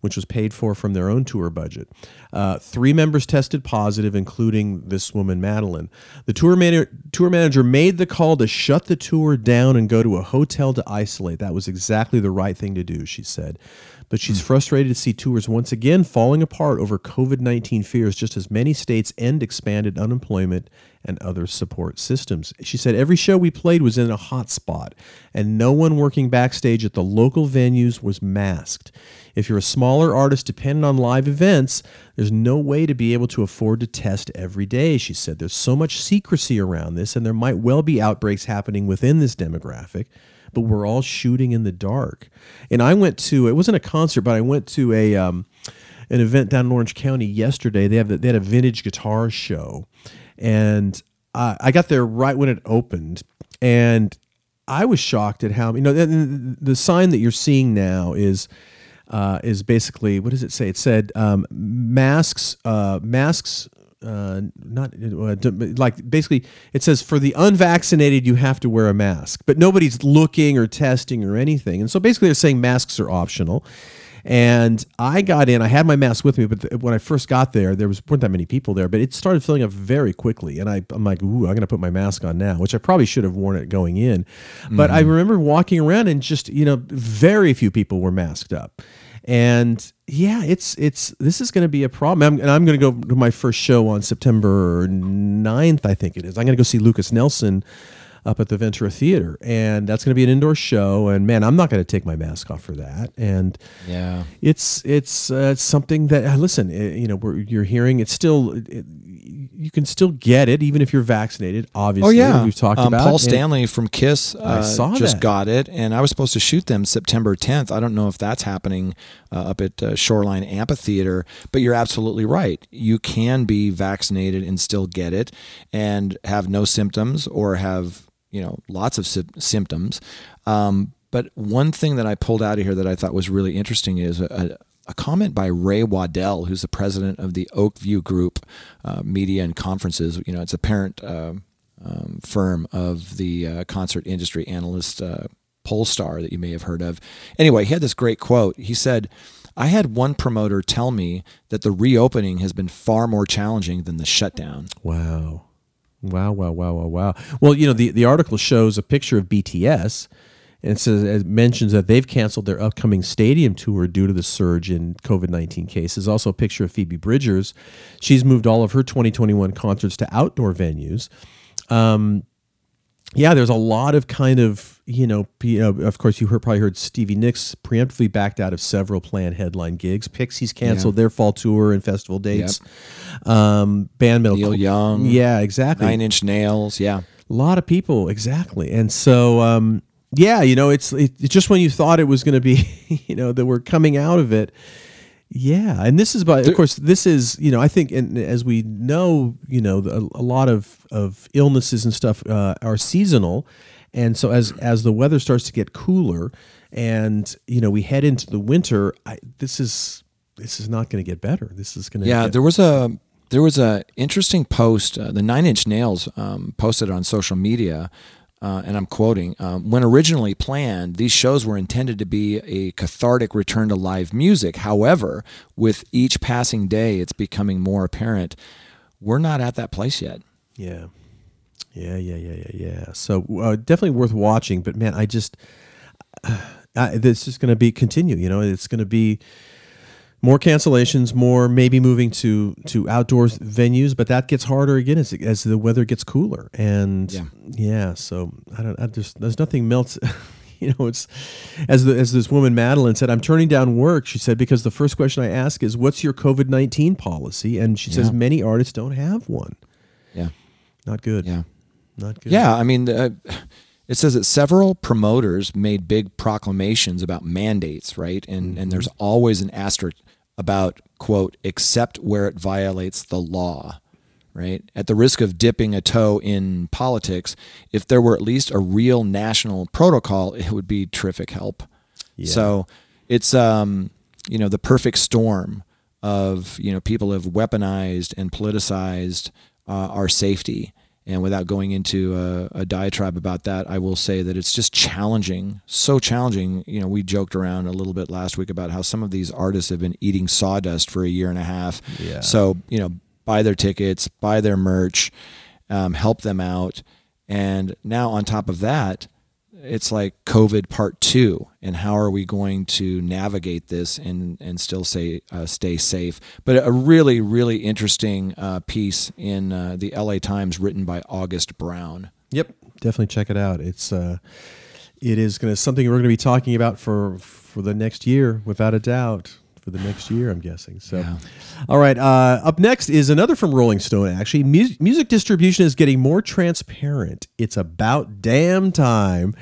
which was paid for from their own tour budget. Uh, three members tested positive, including this woman, Madeline. The tour, man- tour manager made the call to shut the tour down and go to a hotel to isolate. That was exactly the right thing to do, she said. But she's hmm. frustrated to see tours once again falling apart over COVID 19 fears, just as many states end expanded unemployment and other support systems. She said every show we played was in a hot spot, and no one working backstage at the local venues was masked. If you're a smaller artist dependent on live events, there's no way to be able to afford to test every day, she said. There's so much secrecy around this, and there might well be outbreaks happening within this demographic but we're all shooting in the dark. And I went to it wasn't a concert, but I went to a um, an event down in Orange County yesterday. They have they had a vintage guitar show, and I, I got there right when it opened, and I was shocked at how you know the, the sign that you're seeing now is. Uh, is basically what does it say? It said um, masks, uh, masks uh, not uh, like basically it says for the unvaccinated you have to wear a mask. But nobody's looking or testing or anything. And so basically they're saying masks are optional. And i got in i had my mask with me but th- when i first got there there was weren't that many people there but it started filling up very quickly. And I, i'm like ooh i'm going to put my mask on now which i probably should have worn it going in. But i remember walking around and just you know very few people were masked up and yeah, it's it's this is going to be a problem. I'm, and I'm going to go to my first show on September 9th, I think it is. I'm going to go see Lukas Nelson up at the Ventura Theater, and that's going to be an indoor show. And man, I'm not going to take my mask off for that. And Yeah. it's it's uh, it's something that uh, listen, uh, you know, we're, you're hearing. It's still it, you can still get it even if you're vaccinated. Obviously, Oh yeah, we've talked um, about Paul Stanley from Kiss. Uh, saw just that. got it, and I was supposed to shoot them September 10th. I don't know if that's happening uh, up at uh, Shoreline Amphitheater, but you're absolutely right. You can be vaccinated and still get it, and have no symptoms or have you know lots of sy- symptoms. Um, but one thing that I pulled out of here that I thought was really interesting is a, a comment by Ray Waddell, who's the president of the Oakview Group uh, Media and Conferences. You know, it's a parent uh, um, firm of the uh, concert industry analyst uh, Pollstar that you may have heard of. Anyway, he had this great quote. He said, I had one promoter tell me that the reopening has been far more challenging than the shutdown. Wow. Wow, wow, wow, wow, wow. Well, you know, the, the article shows a picture of BTS and it says it mentions that they've canceled their upcoming stadium tour due to the surge in COVID 19 cases. Also, a picture of Phoebe Bridgers. She's moved all of her 2021 concerts to outdoor venues. Um, yeah, there's a lot of kind of you know, you know of course you heard probably heard Stevie Nicks preemptively backed out of several planned headline gigs. Pixies canceled their fall tour and festival dates. Um, band metal Neil Young, yeah, exactly. Nine Inch Nails, yeah. A lot of people, exactly. And so, um, yeah, you know, it's it, it's just when you thought it was going to be, you know, that we're coming out of it. Yeah, and this is, by of course, this is, you know, I think, and as we know, you know, a, a lot of of illnesses and stuff uh, are seasonal, and so as as the weather starts to get cooler, and you know, we head into the winter, I, this is this is not going to get better. This is going to Yeah, get, there was a there was a interesting post. Uh, the Nine Inch Nails um, posted on social media, uh, and I'm quoting: um, "When originally planned, these shows were intended to be a cathartic return to live music. However, with each passing day, it's becoming more apparent we're not at that place yet." Yeah. Yeah, yeah, yeah, yeah, yeah. So uh, definitely worth watching. But man, I just uh, this is going to be continue. You know, it's going to be more cancellations, more maybe moving to to outdoor venues. But that gets harder again as as the weather gets cooler. And Yeah. yeah, so I don't. I just there's nothing melts. You know, it's as the, as this woman Madeline said. I'm turning down work. She said because the first question I ask is, "What's your COVID nineteen policy?" And she says many artists don't have one. Yeah, Not good. yeah. Not good. Yeah, I mean, uh, it says that several promoters made big proclamations about mandates, right? And and there's always an asterisk about quote except where it violates the law, right? At the risk of dipping a toe in politics, if there were at least a real national protocol, it would be terrific help. So it's um, you know the perfect storm of you know people have weaponized and politicized uh, our safety. And without going into a, a diatribe about that, I will say that it's just challenging, so challenging. You know, we joked around a little bit last week about how some of these artists have been eating sawdust for a year and a half. Yeah. So you know, buy their tickets, buy their merch, um, help them out, and now on top of that, it's like COVID part two, and how are we going to navigate this and and still say uh, stay safe? But a really really interesting uh, piece in uh, the L.A. Times written by August Brown. Yep, definitely check it out. It's uh, it is going to something we're going to be talking about for for the next year, without a doubt. For the next year, I'm guessing. So, Yeah. all right. Uh, up next is another from Rolling Stone. Actually, Mu- music distribution is getting more transparent. It's about damn time.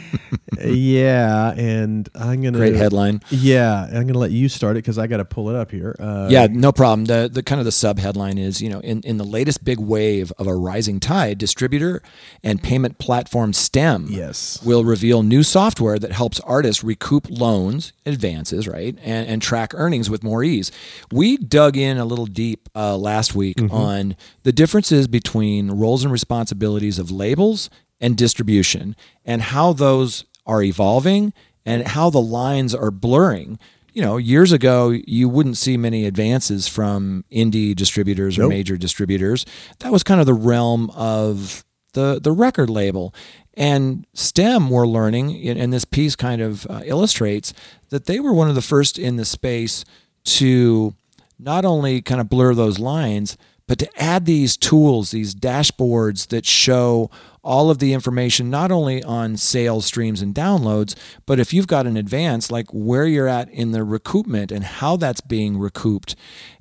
yeah, and I'm gonna Great headline. Yeah, I'm gonna let you start it because I got to pull it up here. Uh, Yeah, no problem. The the kind of the sub headline is, you know, in, in the latest big wave of a rising tide, distributor and payment platform STEM Yes. will reveal new software that helps artists recoup loans, advances, right, and, and track earnings with more ease. We dug in a little deep uh, last week on the differences between roles and responsibilities of labels and distribution and how those are evolving and how the lines are blurring. You know, years ago, you wouldn't see many advances from indie distributors or Nope. major distributors. That was kind of the realm of the the record label. And STEM, we're learning, and this piece kind of uh, illustrates that they were one of the first in the space to not only kind of blur those lines, but to add these tools, these dashboards that show all of the information, not only on sales streams and downloads, but if you've got an advance, like where you're at in the recoupment and how that's being recouped.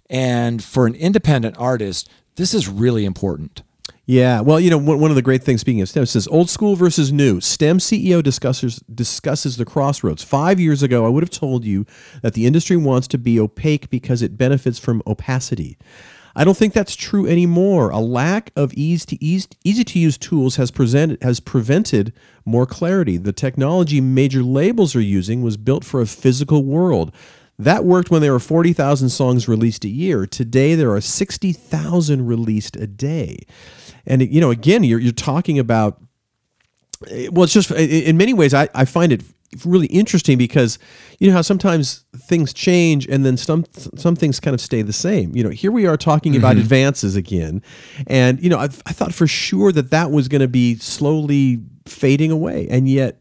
And for an independent artist, this is really important. Yeah, well, you know, one of the great things, speaking of STEM, says old school versus new. STEM CEO discusses discusses the crossroads. Five years ago, I would have told you that the industry wants to be opaque because it benefits from opacity. I don't think that's true anymore. A lack of ease to ease, easy to use tools has presented has prevented more clarity. The technology major labels are using was built for a physical world. That worked when there were 40,000 songs released a year. Today there are 60,000 released a day. And you know, again, you're you're talking about well, it's just in many ways I, I find it really interesting because you know how sometimes things change and then some some things kind of stay the same. You know, here we are talking about mm-hmm. advances again, and you know I, I thought for sure that that was going to be slowly fading away, and yet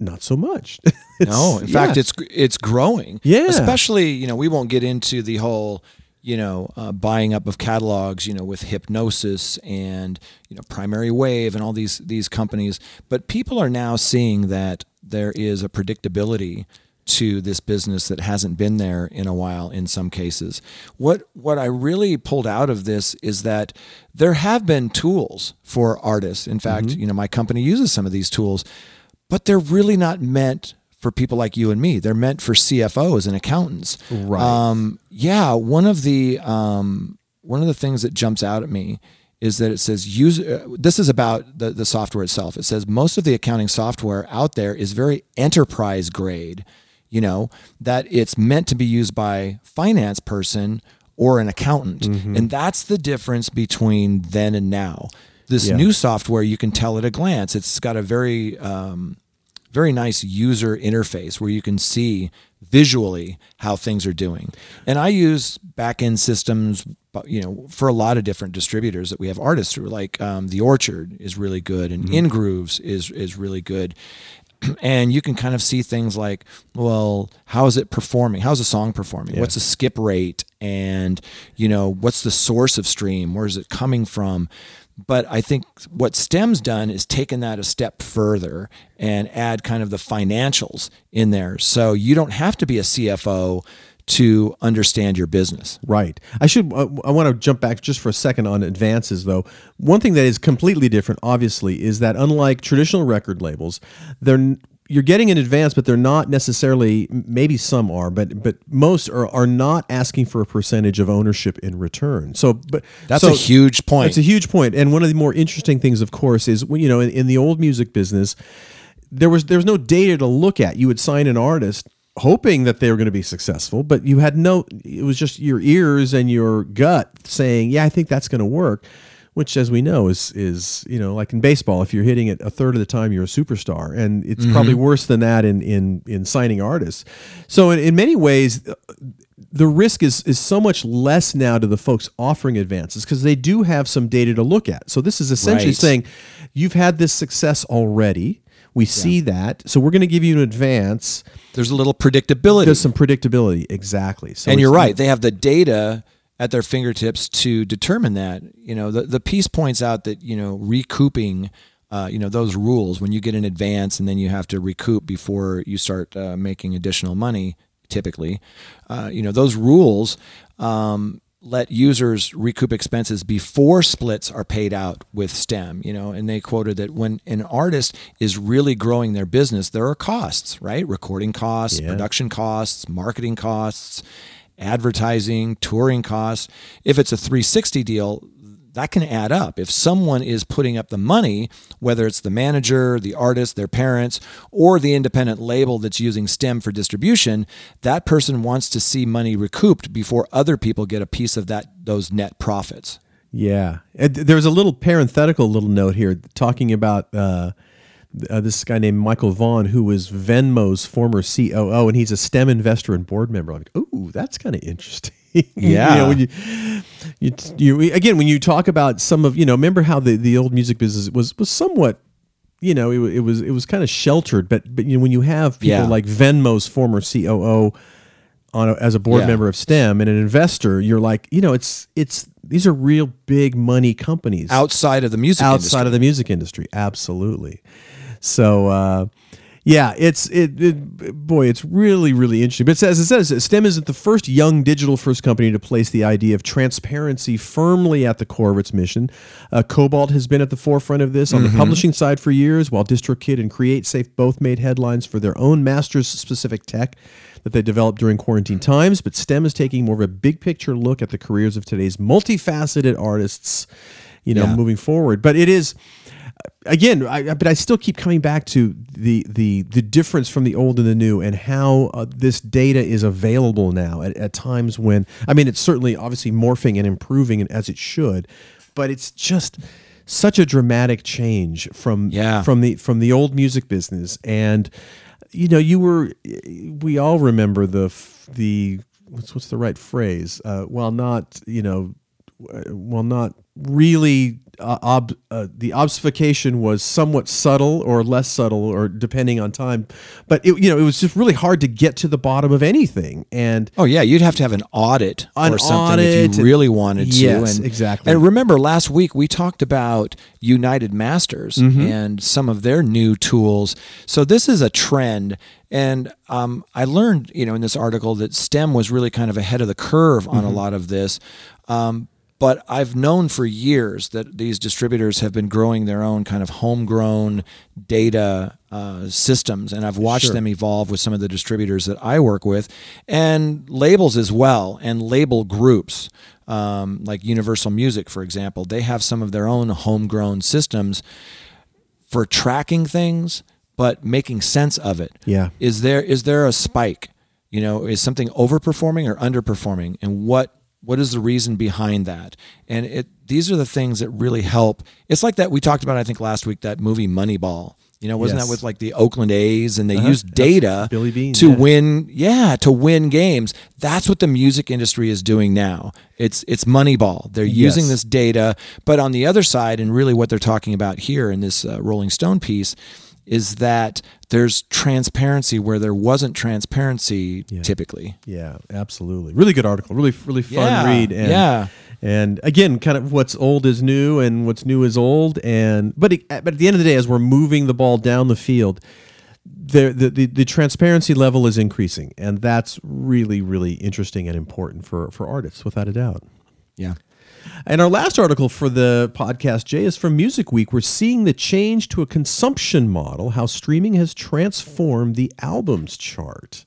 not so much. No, in fact, it's it's growing. Yeah. especially you know we won't get into the whole you know uh, buying up of catalogs you know with Hipgnosis and you know primary wave and all these these companies, but people are now seeing that there is a predictability to this business that hasn't been there in a while in some cases. What what I really pulled out of this is that there have been tools for artists. In fact, you know my company uses some of these tools, but they're really not meant for people like you and me. They're meant for CFOs and accountants. Right. Um, yeah. One of the um, one of the things that jumps out at me is that it says use. Uh, this is about the the software itself. It says most of the accounting software out there is very enterprise grade. You know that it's meant to be used by finance person or an accountant, Mm-hmm. and that's the difference between then and now. This Yeah. new software you can tell at a glance. It's got a very um, very nice user interface where you can see visually how things are doing. And I use back-end systems, you know, for a lot of different distributors that we have artists through. Like um, the Orchard is really good, and InGrooves is is really good. And you can kind of see things like, well, how is it performing? How's the song performing? What's the skip rate? And you know, what's the source of stream? Where is it coming from? But I think what STEM's done is taken that a step further and add kind of the financials in there. So you don't have to be a CFO to understand your business. Right. I should. Uh, I want to jump back just for a second on advances, though. One thing that is completely different, obviously, is that unlike traditional record labels, they're you're getting an advance, but they're not necessarily. Maybe some are, but but most are are not asking for a percentage of ownership in return. So, but That's so- a huge point. That's a huge point. And one of the more interesting things, of course, is when you know in, in the old music business, there was there was no data to look at. You would sign an artist hoping that they were going to be successful, but you had no. It was just your ears and your gut saying, "Yeah, I think that's going to work." Which, as we know, is is you know like in baseball, if you're hitting it a third of the time, you're a superstar, and it's mm-hmm. probably worse than that in in in signing artists. So in, in many ways, uh, the risk is is so much less now to the folks offering advances because they do have some data to look at. So this is essentially Right. saying you've had this success already. We see that, so we're going to give you an advance. There's a little predictability. There's some predictability, exactly. So and you're right. They have the data at their fingertips to determine that. You know, the, the piece points out that, you know, recouping, uh, you know, those rules when you get an advance and then you have to recoup before you start uh, making additional money, typically, uh, you know, those rules um, let users recoup expenses before splits are paid out with STEM, you know, and they quoted that when an artist is really growing their business, there are costs, right? Recording costs, Yeah. production costs, marketing costs, advertising, touring costs. If it's a 360 deal, that can add up. If someone is putting up the money, whether it's the manager, the artist, their parents, or the independent label that's using STEM for distribution, that person wants to see money recouped before other people get a piece of that those net profits. Yeah, there's a little parenthetical little note here talking about uh, uh, this guy named Michael Vaughan, who was Venmo's former COO, and he's a STEM investor and board member. I'm like, ooh, that's kind of interesting. You Yeah. know, when you, you, you, again, when you talk about some of, you know, remember how the, the old music business was was somewhat you know, it, it was it was kind of sheltered, but but you know when you have people Yeah. like Venmo's former COO on a, as a board Yeah. member of STEM and an investor, you're like, you know, it's it's these are real big money companies Outside of the music outside industry. of the music industry, absolutely. So uh, yeah, it's it, it boy, it's really really interesting. But it says it says STEM isn't the first young digital first company to place the idea of transparency firmly at the core of its mission. Uh, Kobalt has been at the forefront of this on the publishing side for years, while DistroKid and CreateSafe both made headlines for their own masters specific tech that they developed during quarantine times. But STEM is taking more of a big picture look at the careers of today's multifaceted artists. You know, Yeah. moving forward. But it is again, I, but I still keep coming back to the the the difference from the old and the new, and how uh, this data is available now at, at times when I mean it's certainly obviously morphing and improving and as it should, but it's just such a dramatic change from Yeah. from the from the old music business and you know you were we all remember the the what's what's the right phrase uh, while not you know while not really uh, ob, uh, the obfuscation was somewhat subtle or less subtle or depending on time but it, you know it was just really hard to get to the bottom of anything and Oh yeah, you'd have to have an audit An or something audit if you really wanted to. Yes, and, exactly. And remember, last week we talked about United Masters Mm-hmm. and some of their new tools. So this is a trend, and um, I learned, you know, in this article that STEM was really kind of ahead of the curve on Mm-hmm. a lot of this. Um, but I've known for years that these distributors have been growing their own kind of homegrown data uh, systems, and I've watched Sure. them evolve with some of the distributors that I work with, and labels as well, and label groups. Um, like Universal Music, for example, they have some of their own homegrown systems for tracking things, but making sense of it. Yeah. Is there is there a spike? You know, is something overperforming or underperforming, and what what is the reason behind that? And it these are the things that really help. It's like that we talked about, I think last week, that movie Moneyball. You know, wasn't Yes. that with like the Oakland A's and they Uh-huh. used data Billy Beane, to yeah. win, yeah, to win games. That's what the music industry is doing now. It's it's Moneyball. They're using Yes. this data, but on the other side, and really what they're talking about here in this uh, Rolling Stone piece is that there's transparency where there wasn't transparency typically. Yeah, absolutely. Really good article. Really, really fun Yeah, read. And, yeah. And again, kind of what's old is new, and what's new is old. And but it, but at the end of the day, as we're moving the ball down the field, the, the the the transparency level is increasing, and that's really really interesting and important for for artists, without a doubt. Yeah. And our last article for the podcast, Jay, is from Music Week. We're seeing the change to a consumption model, how streaming has transformed the albums chart.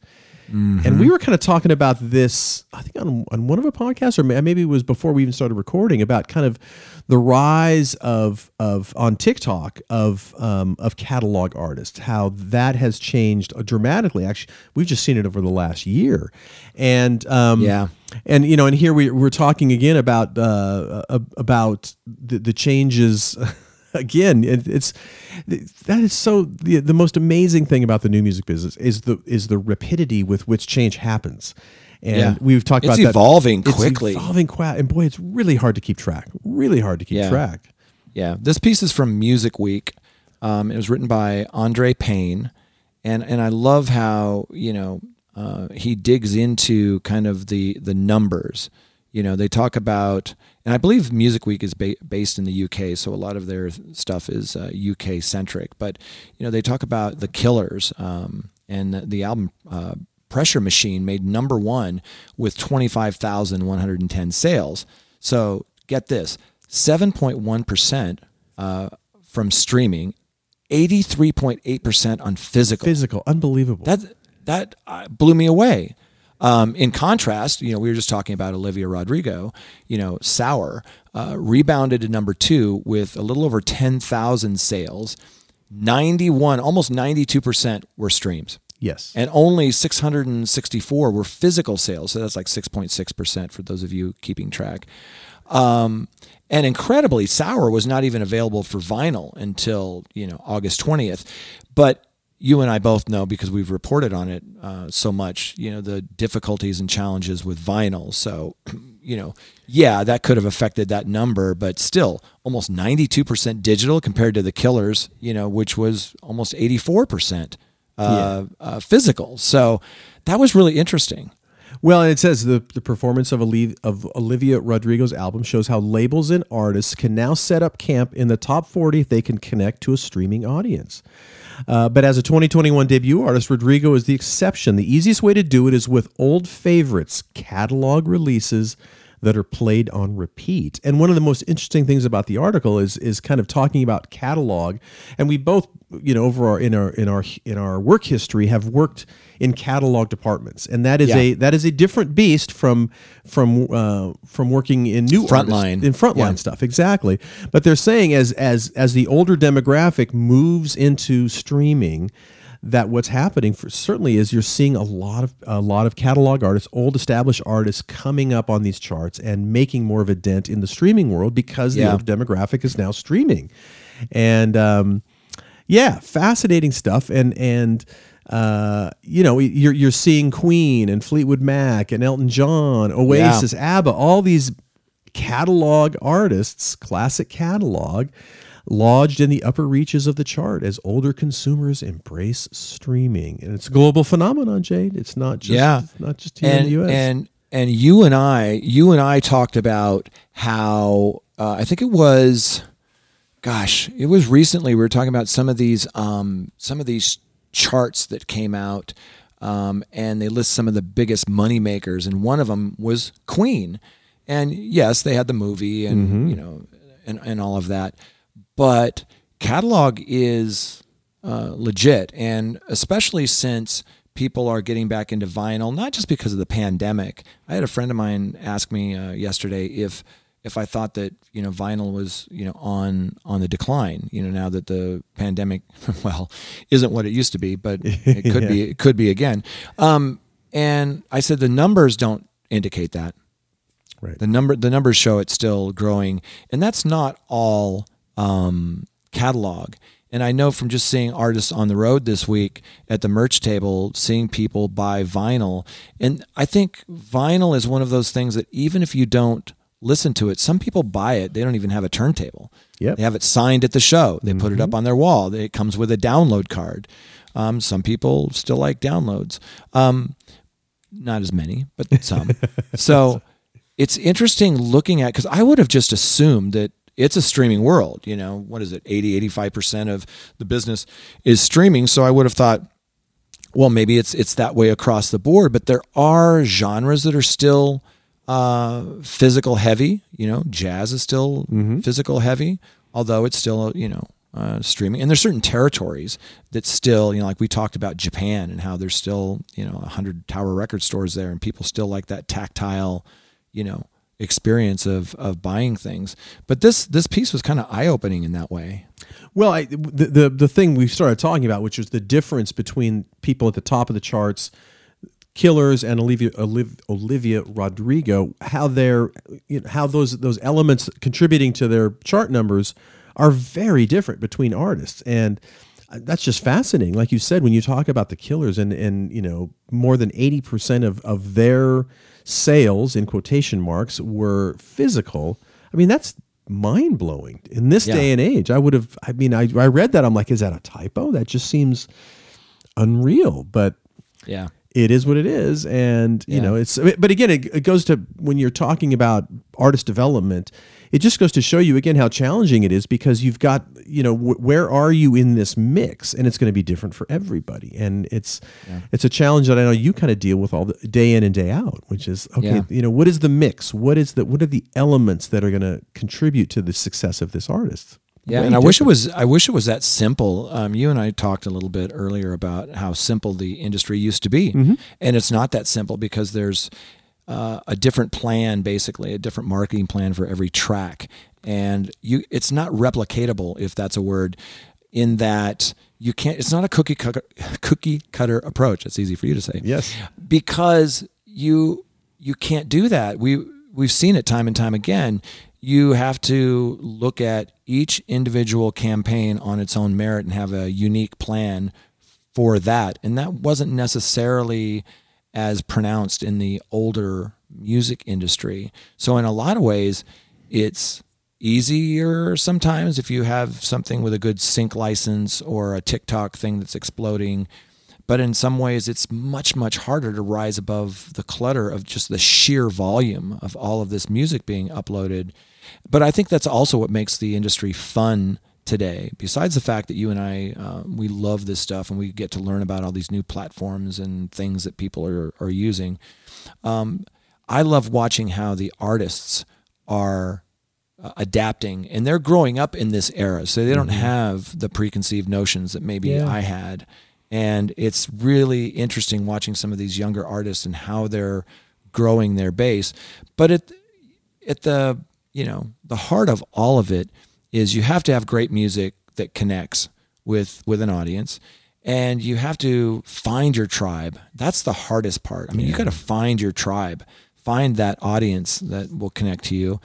And we were kind of talking about this, I think, on, on one of our podcasts, or maybe it was before we even started recording, about kind of the rise of of on TikTok of um, of catalog artists, how that has changed dramatically. Actually, we've just seen it over the last year, and um, Yeah. and you know, and here we, we're talking again about uh, uh, about the, the changes. Again, it, it's that is so the, the most amazing thing about the new music business is the is the rapidity with which change happens, and Yeah. we've talked It's about that. evolving It's quickly. evolving quick, and boy, it's really hard to keep track. Really hard to keep Yeah. track. Yeah, this piece is from Music Week. Um, it was written by Andre Paine, and and I love how you know uh, he digs into kind of the the numbers. You know, they talk about, and I believe Music Week is ba- based in the UK, so a lot of their stuff is uh, UK centric. But you know, they talk about the Killers um, and the, the album. Uh, Pressure Machine made number one with 25,110 sales. So get this 7.1% uh, from streaming, 83.8% on physical. Physical, unbelievable. That that uh, blew me away. Um, in contrast, you know, we were just talking about Olivia Rodrigo. You know, Sour uh, rebounded to number two with a little over ten thousand sales. Ninety-one, almost ninety-two percent were streams, yes, and only six hundred and sixty-four were physical sales. So that's like six point six percent for those of you keeping track. Um, and incredibly, Sour was not even available for vinyl until you know August twentieth. But you and I both know because we've reported on it uh, so much. You know the difficulties and challenges with vinyl. So, you know, yeah, that could have affected that number, but still, almost ninety-two percent digital compared to the Killers. You know, which was almost eighty-four percent uh, uh, physical. So that was really interesting. Well, and it says the, the performance of, Oli- of Olivia Rodrigo's album shows how labels and artists can now set up camp in the top 40 if they can connect to a streaming audience. Uh, but as a 2021 debut artist, Rodrigo is the exception. The easiest way to do it is with old favorites, catalog releases that are played on repeat. And one of the most interesting things about the article is is kind of talking about catalog. And we both, you know, over our in our in our in our work history have worked in catalog departments, and that is Yeah. a that is a different beast from from uh, from working in new Frontline. in frontline Yeah. stuff exactly. But they're saying as as as the older demographic moves into streaming. That what's happening for certainly is you're seeing a lot of a lot of catalog artists, old established artists coming up on these charts and making more of a dent in the streaming world because the Yeah. older demographic is now streaming. And um, yeah, fascinating stuff. And and uh, you know, you're you're seeing Queen and Fleetwood Mac and Elton John, Oasis, ABBA, all these catalog artists, classic catalog, lodged in the upper reaches of the chart as older consumers embrace streaming. And it's a global phenomenon, Jade. It's not just Yeah. not just here in and the US. and and you and I, you and I talked about how uh, I think it was, gosh, it was recently. We were talking about some of these um, some of these charts that came out, um, and they list some of the biggest money makers, and one of them was Queen. And yes, they had the movie, and you know, and and all of that, but catalog is uh, legit, and especially since people are getting back into vinyl, not just because of the pandemic. I had a friend of mine ask me uh, yesterday if if I thought that you know vinyl was you know on on the decline. You know now that the pandemic, well, isn't what it used to be, but it could be. It could be again. Um, and I said the numbers don't indicate that. Right. The number the numbers show it's still growing, and that's not all um, catalog. And I know from just seeing artists on the road this week at the merch table, seeing people buy vinyl, and I think vinyl is one of those things that even if you don't listen to it, some people buy it. They don't even have a turntable. Yep. They have it signed at the show. They put it up on their wall. It comes with a download card. Um, some people still like downloads. Um, not as many, but some. so it's interesting looking at because I would have just assumed that it's a streaming world. You know, what is it? 80, 85% of the business is streaming. So I would have thought, well, maybe it's it's that way across the board, but there are genres that are still uh, physical heavy. You know, jazz is still physical heavy, although it's still you know uh, streaming. And there's certain territories that still you know, like we talked about Japan and how there's still you know hundred tower record stores there, and people still like that tactile, you know, experience of of buying things. But this this piece was kind of eye opening in that way. Well, I, the, the the thing we started talking about, which was the difference between people at the top of the charts, Killers and Olivia Oliv, Olivia Rodrigo, how they're you know, how those those elements contributing to their chart numbers are very different between artists, and uh, that's just fascinating. Like you said, when you talk about the Killers and and you know more than eighty percent of of their sales in quotation marks were physical. I mean, that's mind blowing in this Yeah. day and age. I would have. I mean, I I read that. I'm like, is that a typo? That just seems unreal. But Yeah. it is what it is and you know it's but again it, it goes to when you're talking about artist development it just goes to show you again how challenging it is because you've got you know wh- where are you in this mix and it's going to be different for everybody and it's it's a challenge that i know you kind of deal with all the day in and day out which is okay Yeah. you know what is the mix what is the what are the elements that are going to contribute to the success of this artist Yeah, Way and I wish it was. I wish it was that simple. Um, you and I talked a little bit earlier about how simple the industry used to be, Mm-hmm. and it's not that simple because there's uh, a different plan, basically a different marketing plan for every track, and you. It's not replicatable, if that's a word, in that you can't. It's not a cookie cutter, cookie cutter approach. It's easy for you to say yes because you you can't do that. We we've seen it time and time again. You have to look at each individual campaign on its own merit and have a unique plan for that. And that wasn't necessarily as pronounced in the older music industry. So in a lot of ways, it's easier sometimes if you have something with a good sync license or a TikTok thing that's exploding but in some ways it's much much harder to rise above the clutter of just the sheer volume of all of this music being uploaded but i think that's also what makes the industry fun today. Besides the fact that you and i uh, we love this stuff and we get to learn about all these new platforms and things that people are, are using um, i love watching how the artists are uh, adapting and they're growing up in this era. So they don't have the preconceived notions that maybe Yeah. i had. And it's really interesting watching some of these younger artists and how they're growing their base. But at at the you know the heart of all of it is you have to have great music that connects with with an audience and you have to find your tribe. That's the hardest part. I mean, you got to find your tribe, find that audience that will connect to you.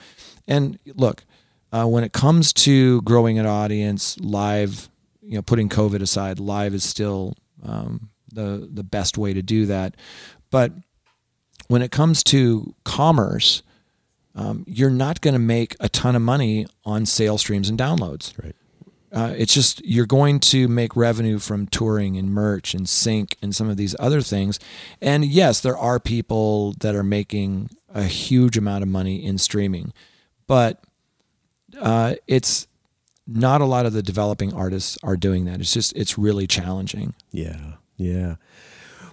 And look, uh, when it comes to growing an audience, live, you know, putting COVID aside, live is still um, the the best way to do that. But when it comes to commerce, um, you're not going to make a ton of money on sales streams and downloads. Right. Uh, it's just you're going to make revenue from touring and merch and sync and some of these other things. And yes, there are people that are making a huge amount of money in streaming, but uh, it's not a lot of the developing artists are doing that. It's just it's really challenging. Yeah, yeah.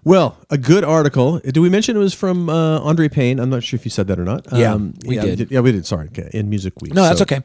Well, a good article. Did we mention it was from uh, Andre Paine? I'm not sure if you said that or not. Yeah, we yeah, did. Yeah, we did. Sorry, okay, in Music Week. No, that's So okay.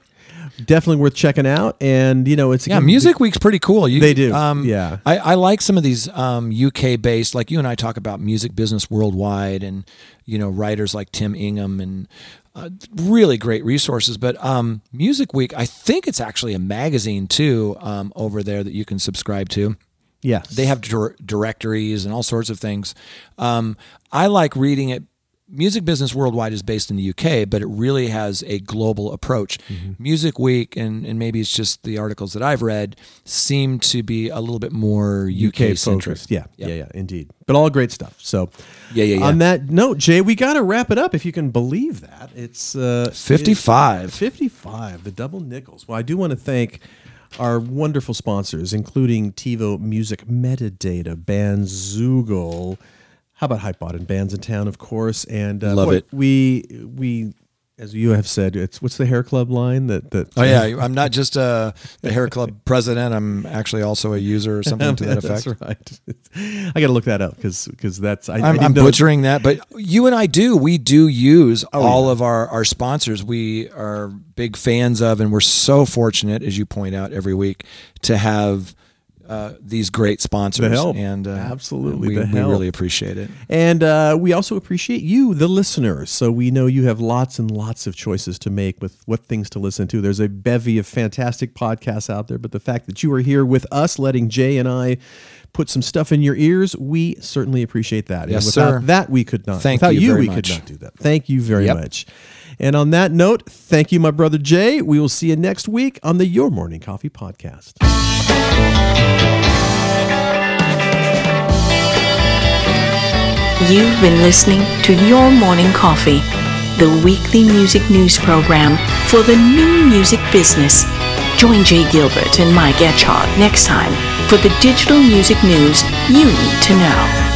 Definitely worth checking out. And you know, it's Yeah, Music Week's pretty cool. You, They do, Um, yeah. I, I like some of these um, UK based, like you and I talk about music business worldwide, and you know writers like Tim Ingham and uh, really great resources. But um, Music Week, I think it's actually a magazine too um, over there that you can subscribe to. Yes, They have dir- directories and all sorts of things. Um, I like reading it. Music Business Worldwide is based in the UK, but it really has a global approach. Music Week, and, and maybe it's just the articles that I've read, seem to be a little bit more UK, centric. focused. Yeah, yeah, yeah, indeed. But all great stuff. So, Yeah, yeah, yeah. On that note, Jay, we got to wrap it up. If you can believe that, it's uh, 55. it's 55, the double nickels. Well, I do want to thank our wonderful sponsors, including TiVo Music Metadata, Bandzoogle. How about Hypebot and Bandsintown, of course, and uh, Love boy, it. We we. As you have said, it's what's the hair club line that that Oh yeah, I'm not just a, the hair club president. I'm actually also a user or something to that effect. That's right. I got to look that up because because that's I, I I'm, didn't I'm butchering that, but you and I do. We do use Oh, all of our, our sponsors. We are big fans of, and we're so fortunate, as you point out every week, to have uh, these great sponsors. The help. and uh, Absolutely, we, we really appreciate it. And uh, we also appreciate you, the listeners. So we know you have lots and lots of choices to make with what things to listen to. There's a bevy of fantastic podcasts out there, but the fact that you are here with us, letting Jay and I put some stuff in your ears, we certainly appreciate that. Yes, and without sir. that, we could not. Thank without you you, very we much. could not do that. Thank you very Yep. much. And on that note, thank you, my brother Jay. We will see you next week on the Your Morning Coffee podcast. You've been listening to Your Morning Coffee, the weekly music news program for the new music business. Join Jay Gilbert and Mike Etchart next time for the digital music news you need to know.